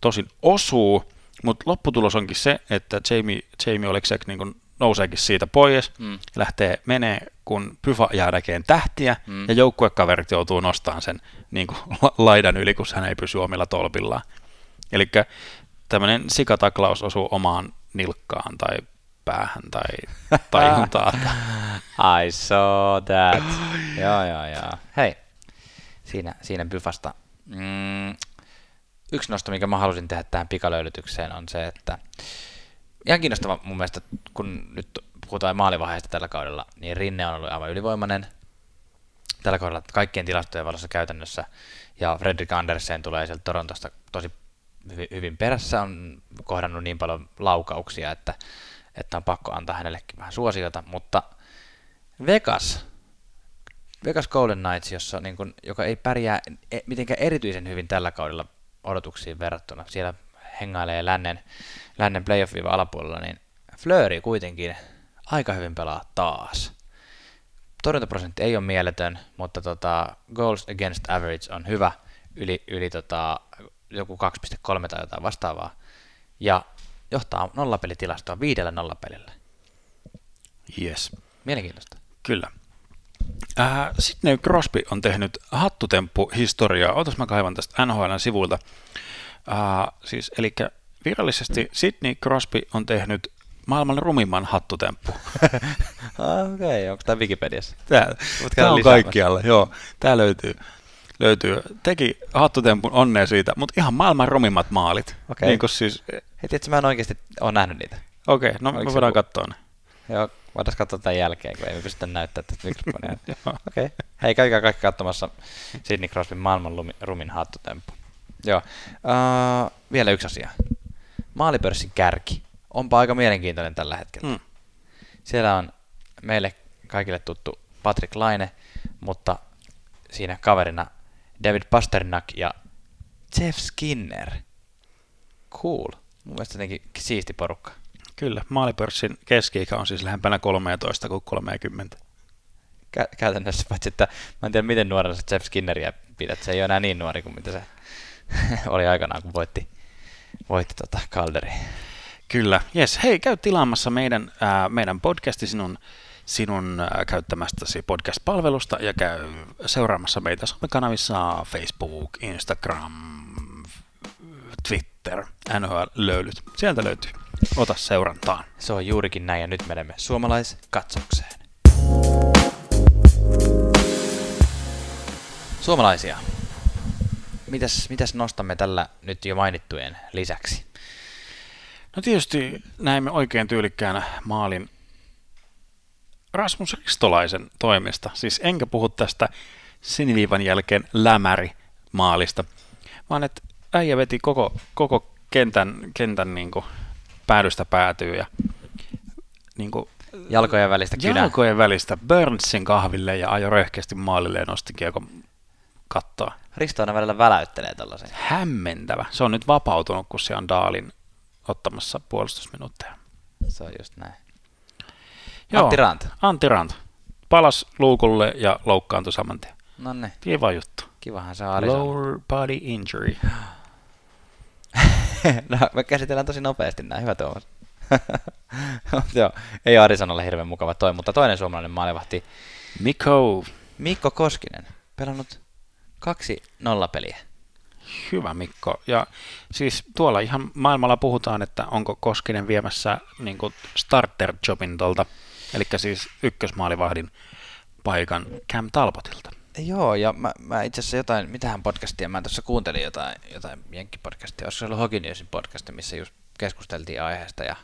tosin osuu, mutta lopputulos onkin se, että Jamie, Jamie Oleksiak niin nouseekin siitä pois, mm. lähtee menee, kun Pyfa jää näkeen tähtiä, mm. ja joukkuekaverit joutuu nostamaan sen niin kuin, laidan yli, kun hän ei pysy omilla tolpillaan. Eli tämmöinen sikataklaus osuu omaan nilkkaan tai päähän tai tajuntaan. I saw that. joo, joo, joo. Hei, siinä, siinä Byfasta. Mm, yksi nosto, mikä mä halusin tehdä tähän pikalöylytykseen, on se, että ihan kiinnostava mun mielestä, kun nyt puhutaan maalivaiheesta tällä kaudella, niin Rinne on ollut aivan ylivoimainen tällä kaudella kaikkien tilastojen valossa käytännössä, ja Fredrik Andersen tulee sieltä Torontosta tosi hyvin, hyvin perässä, on kohdannut niin paljon laukauksia, että, että on pakko antaa hänellekin vähän suosiota, mutta Vegas, Vegas Golden Knights, jossa, niin kun, joka ei pärjää e, mitenkään erityisen hyvin tällä kaudella odotuksiin verrattuna, siellä hengailee lännen, lännen playoff alapuolella, niin Flööri kuitenkin aika hyvin pelaa taas. Torjuntaprosentti ei ole mieletön, mutta tota, goals against average on hyvä, yli, yli tota, joku 2.3 tai jotain vastaavaa, ja johtaa nollapelitilastoa viidellä nollapelillä. Yes. Mielenkiintoista. Kyllä. Äh, Sidney Crosby on tehnyt hattutemppu-historiaa. Otas mä kaivan tästä NHLn sivuilta. Äh, siis, eli virallisesti Sidney Crosby on tehnyt maailman rumimman hattutemppu. Okei, okay, onko tämä Wikipediassa? Tää, tää käydä on lisäämässä. kaikkialla, joo. Tää löytyy. Löytyy. Teki hattutempun onnea siitä, mutta ihan maailman rumimmat maalit. Okei. Niin kuin siis, Hei, tiedätkö, mä en oikeasti ole nähnyt niitä. okei, okay, no Oliko me voidaan ku- katsoa ne. Joo, voitaisiin katsoa tämän jälkeen, kun ei me pystytä näyttämään tästä mikrofonia. Okei. Okay. Hei, käykää kaikki katsomassa Sidney Crosbyn maailman lumi, rumin hattutemppu. Joo. Uh, vielä yksi asia. Maalipörssin kärki. Onpa aika mielenkiintoinen tällä hetkellä. Mm. Siellä on meille kaikille tuttu Patrick Laine, mutta siinä kaverina Pasternak ja Jeff Skinner. Cool. Mun mielestä jotenkin siisti porukka. Kyllä, maalipörssin keski-ikä on siis lähempänä 13 kuin 30. Kä- käytännössä, paitsi että mä en tiedä miten nuorena se Jeff Skinneriä pidät. Se ei ole enää niin nuori kuin mitä se oli aikanaan, kun voitti, voitti tota Calderi. Kyllä, yes. Hei, käy tilaamassa meidän, ää, meidän podcasti sinun, sinun ää, käyttämästäsi podcast-palvelusta ja käy seuraamassa meitä somekanavissa Facebook, Instagram, Twitter, NHL-löylyt. Sieltä löytyy. Ota seurantaan. Se on juurikin näin ja nyt menemme suomalaiskatsaukseen. Suomalaisia. Mitäs, mitäs nostamme tällä nyt jo mainittujen lisäksi? No tietysti näimme oikein tyylikkäänä maalin Rasmus Ristolaisen toimesta. Siis enkä puhu tästä siniviivan jälkeen lämäri maalista, vaan että äijä veti koko, koko kentän, kentän niin kuin päädystä päätyy ja niin kuin Jalkojen välistä kynää. jalkojen välistä Burnsin kahville ja ajoi röyhkeästi maalille ja nosti kiekon kattoa. Risto aina välillä väläyttelee tällaisen. Hämmentävä. Se on nyt vapautunut, kun se on Daalin ottamassa puolustusminuutteja. Se on just näin. Antti Ranta. Antti Ranta. Palas luukulle ja loukkaantui saman tien. No niin, Kiva juttu. kivahan se on Arizona. Lower body injury. no, me käsitellään tosi nopeasti nämä. Hyvä Tuomas. Joo, ei Arizonalle hirveän mukava toi, mutta toinen suomalainen maalivahti Mikko. Mikko Koskinen, pelannut kaksi nollapeliä. Hyvä Mikko. Ja siis tuolla ihan maailmalla puhutaan, että onko Koskinen viemässä niin starter-jobin tuolta, eli siis ykkösmaalivahdin paikan Cam Talbotilta. Joo, ja mä, mä itse asiassa jotain, mitähän podcastia, mä tuossa kuuntelin jotain, jotain jenkkipodcastia, olisiko se ollut Hockey Newsin podcast, missä just keskusteltiin aiheesta ja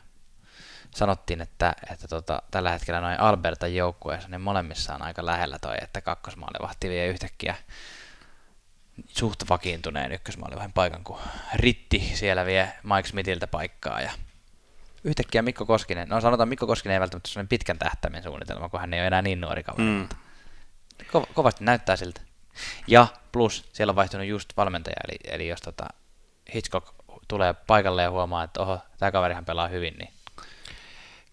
sanottiin, että, että tota, tällä hetkellä noin Albertan joukkueessa, niin molemmissa on aika lähellä toi, että kakkosmaalivahti vie yhtäkkiä suht vakiintuneen ykkösmaalivahdin paikan, kun Ritti siellä vie Mike Smithiltä paikkaa ja yhtäkkiä Mikko Koskinen, no sanotaan Mikko Koskinen ei välttämättä sellainen pitkän tähtäimen suunnitelma, kun hän ei ole enää niin nuori kaveri, Mm. Ko- kovasti näyttää siltä. Ja plus siellä on vaihtunut just valmentaja, eli, eli jos tota Hitchcock tulee paikalle ja huomaa, että oho, tämä kaverihan pelaa hyvin, niin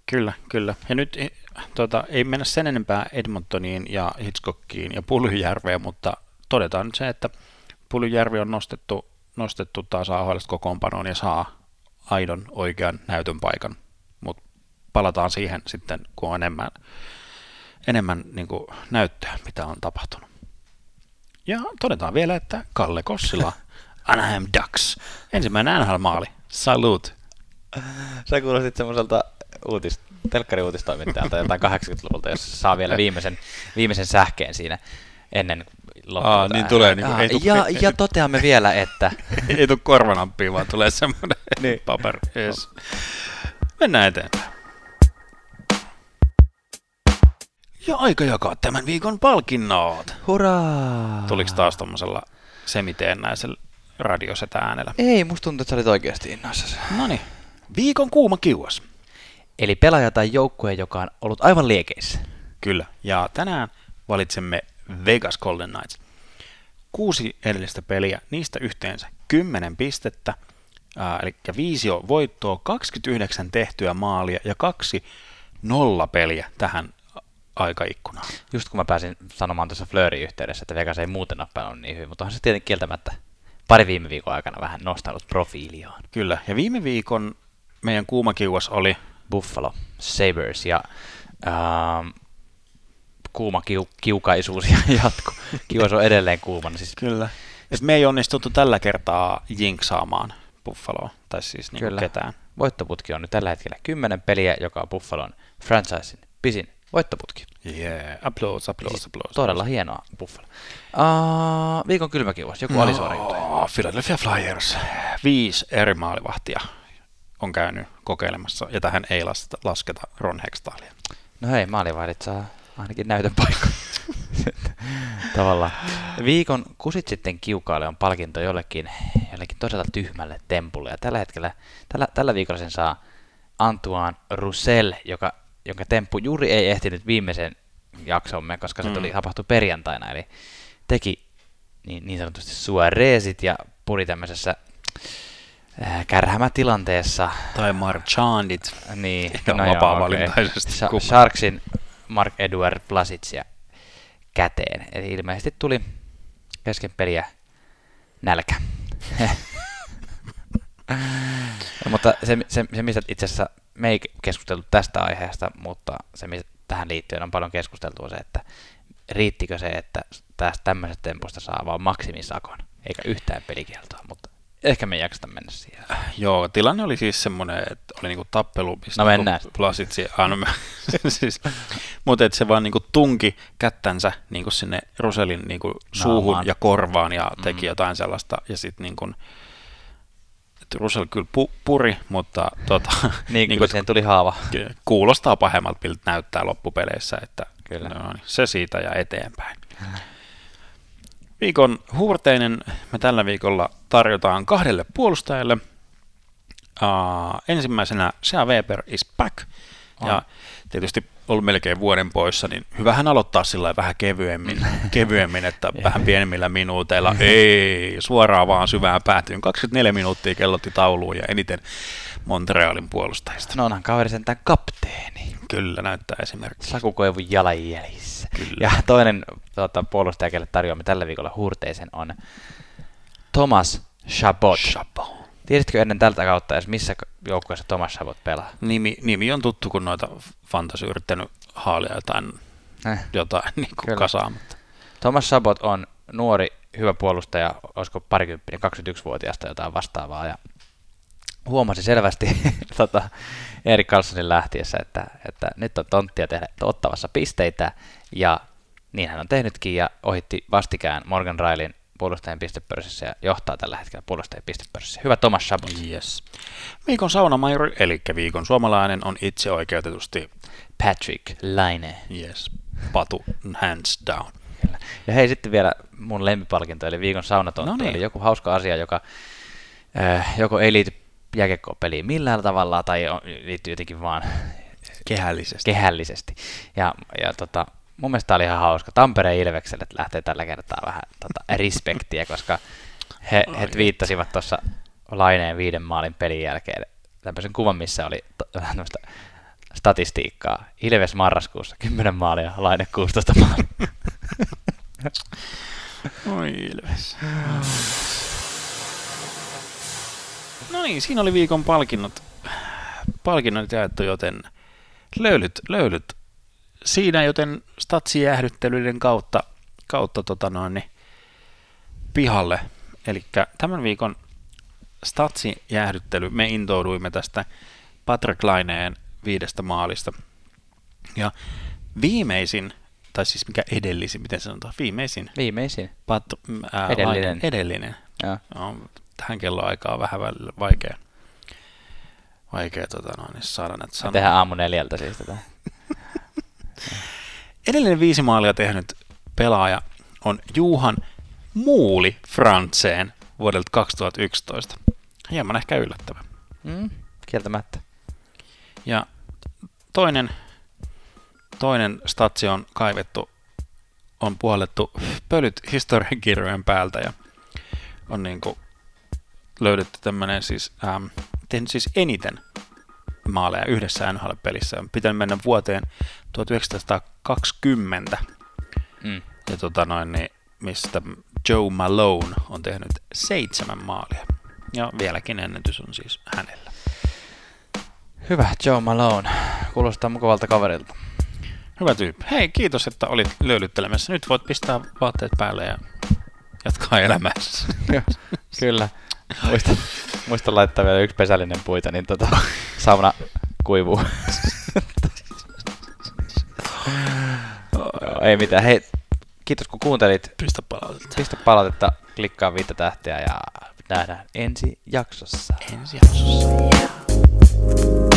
Kyllä, kyllä. Ja nyt eh, tota, ei mennä sen enempää Edmontoniin ja Hitchcockiin ja Pulyjärveen, mutta todetaan nyt se, että Pulyjärvi on nostettu, nostettu taas AHL kokoonpanoon ja saa aidon oikean näytön paikan. Mutta palataan siihen sitten, kun on enemmän, enemmän niin kuin näyttöä, mitä on tapahtunut. Ja todetaan vielä, että Kalle Kossila, Anaheim Ducks, ensimmäinen NHL-maali. Salute. sä kuulostit semmoiselta uutis, telkkariuutistoimittajalta jotain 80-luvulta, jos saa vielä viimeisen, viimeisen sähkeen siinä ennen Aa, niin tulee, niin kuin ei tuu- ja, ja toteamme vielä, että ei tule korvanampiin, vaan tulee semmoinen Niin. paper. Yes. Mennään eteenpäin. Ja aika jakaa tämän viikon palkinnot. hurraa! Tuliko taas tuommoisella semiteennäisellä radiosetä äänellä? Ei, musta tuntuu, että sä olit oikeasti innoissa. No niin, viikon kuuma kiuas. Eli pelaaja tai joukkue, joka on ollut aivan liekeissä. Kyllä, ja tänään valitsemme Vegas Golden Knights. Kuusi edellistä peliä, niistä yhteensä 10 pistettä, ää, eli viisi on voittoa, 29 tehtyä maalia ja kaksi nolla peliä tähän aikaikkunaan. Just kun mä pääsin sanomaan tuossa Fleurin yhteydessä, että Vegas ei muuten pelannut niin hyvin, mutta onhan se tietenkin kieltämättä pari viime viikon aikana vähän nostanut profiiliaan. Kyllä, ja viime viikon meidän kuuma kiuas oli, Buffalo Sabres ja ähm, kuuma kiu, kiukaisuus ja jatko. Kiuas on edelleen kuumana. Siis Kyllä. Et me ei onnistuttu tällä kertaa jinksaamaan Buffaloa, tai siis niin Kyllä. ketään. Voittoputki on nyt tällä hetkellä 10 peliä, joka on Buffalon franchisein pisin voittoputki. Yeah, applause, applause, Siis applause. Todella hienoa Buffalo. Uh, viikon kylmäkiuas, joku no. alisuoriutuja. Philadelphia Flyers. Viisi eri maalivahtia on käynyt kokeilemassa, ja tähän ei lasketa, lasketa Ron Hextalia. No hei, maalivahdit saa ainakin näytön paikka. Tavallaan. Viikon kusit sitten kiukaalle on palkinto jollekin, jollekin todella tyhmälle tempulle. Ja tällä hetkellä, tällä, tällä viikolla sen saa Antoine Roussel, joka, jonka temppu juuri ei ehtinyt viimeisen jaksomme, koska se tuli, Mm. tapahtui perjantaina. Eli teki niin, niin sanotusti suoreesit ja puri tämmöisessä äh, kärhämätilanteessa Tai Marchandit. niin, Ihan vapaa-valintaisesti kumman. Sharksin Mark Edward Plasitsia käteen. Eli ilmeisesti tuli kesken peliä nälkä. mutta se, se, se, mistä itse asiassa me ei keskusteltu tästä aiheesta, mutta se, mistä tähän liittyen on paljon keskusteltu, on se, että riittikö se, että tästä tämmöisestä tempusta saa vaan maksimisakon, eikä yhtään pelikieltoa, mutta ehkä me ei mennä siihen. Joo, tilanne oli siis semmoinen, että oli niinku tappelu, mistä No mennään. Plasitsi, ah, no, siis, mutta että se vaan niinku tunki kättänsä niinku sinne Roselin niinku suuhun Naamaan. ja korvaan ja teki Mm. jotain sellaista, ja sitten niinku, Rusel kyllä pu, puri, mutta tota, Niin, niinku, niin siihen tuli haava. kuulostaa pahemmalta, miltä näyttää loppupeleissä, että Kyllä. No, niin, se siitä ja eteenpäin. Viikon huurteinen me tällä viikolla tarjotaan kahdelle puolustajalle. Uh, ensimmäisenä Sea Weber is back. On. Ja tietysti ollut melkein vuoden poissa, niin hyvähän aloittaa sillä vähän kevyemmin, kevyemmin että vähän pienemmillä minuuteilla. Ei, suoraan vaan syvään päätyyn. 24 minuuttia kellotti tauluun ja eniten Montrealin puolustajista. No onhan kaveri sentään kapteeni. Kyllä näyttää esimerkiksi. Sakukoivun jalanjäljissä. Kyllä. Ja toinen tuota, puolustaja, kelle tarjoamme tällä viikolla huurteisen, on Thomas Chabot. Chapeau. Tiesitkö ennen tältä kautta edes missä joukkueessa Thomas Chabot pelaa? Nimi, nimi on tuttu, kun noita fantasy yrittänyt haalia jotain, Eh. jotain niin kuin kasaamatta. Thomas Chabot on nuori, hyvä puolustaja, olisiko parikymppinen, 21-vuotiaasta jotain vastaavaa, ja huomasi selvästi tota, Erik Carlsonin lähtiessä, että, että nyt on tonttia tehdä ottavassa pisteitä, ja niin hän on tehnytkin, ja ohitti vastikään Morgan Railin puolustajien pistepörssissä, ja johtaa tällä hetkellä puolustajien pistepörssissä. Hyvä Thomas Chabot. Yes. Viikon saunamajuri, eli viikon suomalainen, on itse oikeutetusti Patrick Laine. yes, patu hands down. Kyllä. Ja hei, sitten vielä mun lempipalkinto, eli viikon saunatontti, No niin. eli joku hauska asia, joka äh, joko ei liity jääkiekko-peliin millään tavalla, tai on, liittyy jotenkin vaan Kehällisesti. kehällisesti. Ja, ja tota, mun mielestä tää oli ihan hauska. Tampereen Ilvekselle lähtee tällä kertaa vähän tota, respektiä, koska he, he Ai twiittasivat tuossa Laineen viiden maalin pelin jälkeen tämmöisen kuvan, missä oli to- vähän tämmöistä statistiikkaa. Ilves marraskuussa 10 maalia, Laine 16 maalia. Oi Ilves. No niin, siinä oli viikon palkinnot. Palkinnot jaettu, joten löylyt, löylyt siinä, joten statsijäähdyttelyiden kautta, kautta tota noin, niin pihalle. Eli tämän viikon statsijäähdyttely, me intouduimme tästä Patrick Laineen viidestä maalista. Ja viimeisin, tai siis mikä edellisin, miten sanotaan, viimeisin Viimeisin. Pat, ää, Edellinen. Laine- edellinen. Joo. No, tähän kelloaikaan on vähän vaikea, vaikea tota noin, niin saada näitä sanoja. tehdään aamu neljältä siis tätä. Edellinen viisi maalia tehnyt pelaaja on Juhan Muuli Frantseen vuodelta 2011. Hieman ehkä yllättävä. Mm, kieltämättä. Ja toinen, toinen statsi on kaivettu, on puhallettu pölyt historiankirjojen päältä ja on niin kuin löydetty tämmöinen siis, ähm, tehnyt siis eniten maaleja yhdessä NHL-pelissä. On pitänyt mennä vuoteen 1920 Mm. ja tota noin, niin, mistä Joe Malone on tehnyt seitsemän maalia. Ja vieläkin ennätys on siis hänellä. Hyvä, Joe Malone. Kuulostaa mukavalta kaverilta. Hyvä tyyppi. Hei, kiitos, että olit löylyttelemässä. Nyt voit pistää vaatteet päälle ja jatkaa elämässä. Kyllä. Muista, Muista laittaa vielä yksi pesällinen puita, niin tota, sauna kuivuu. Joo, ei mitään. Hei, kiitos kun kuuntelit. Pistä palautetta. Pistä palautetta, klikkaa viittä tähteä ja nähdään ensi jaksossa. Ensi jaksossa.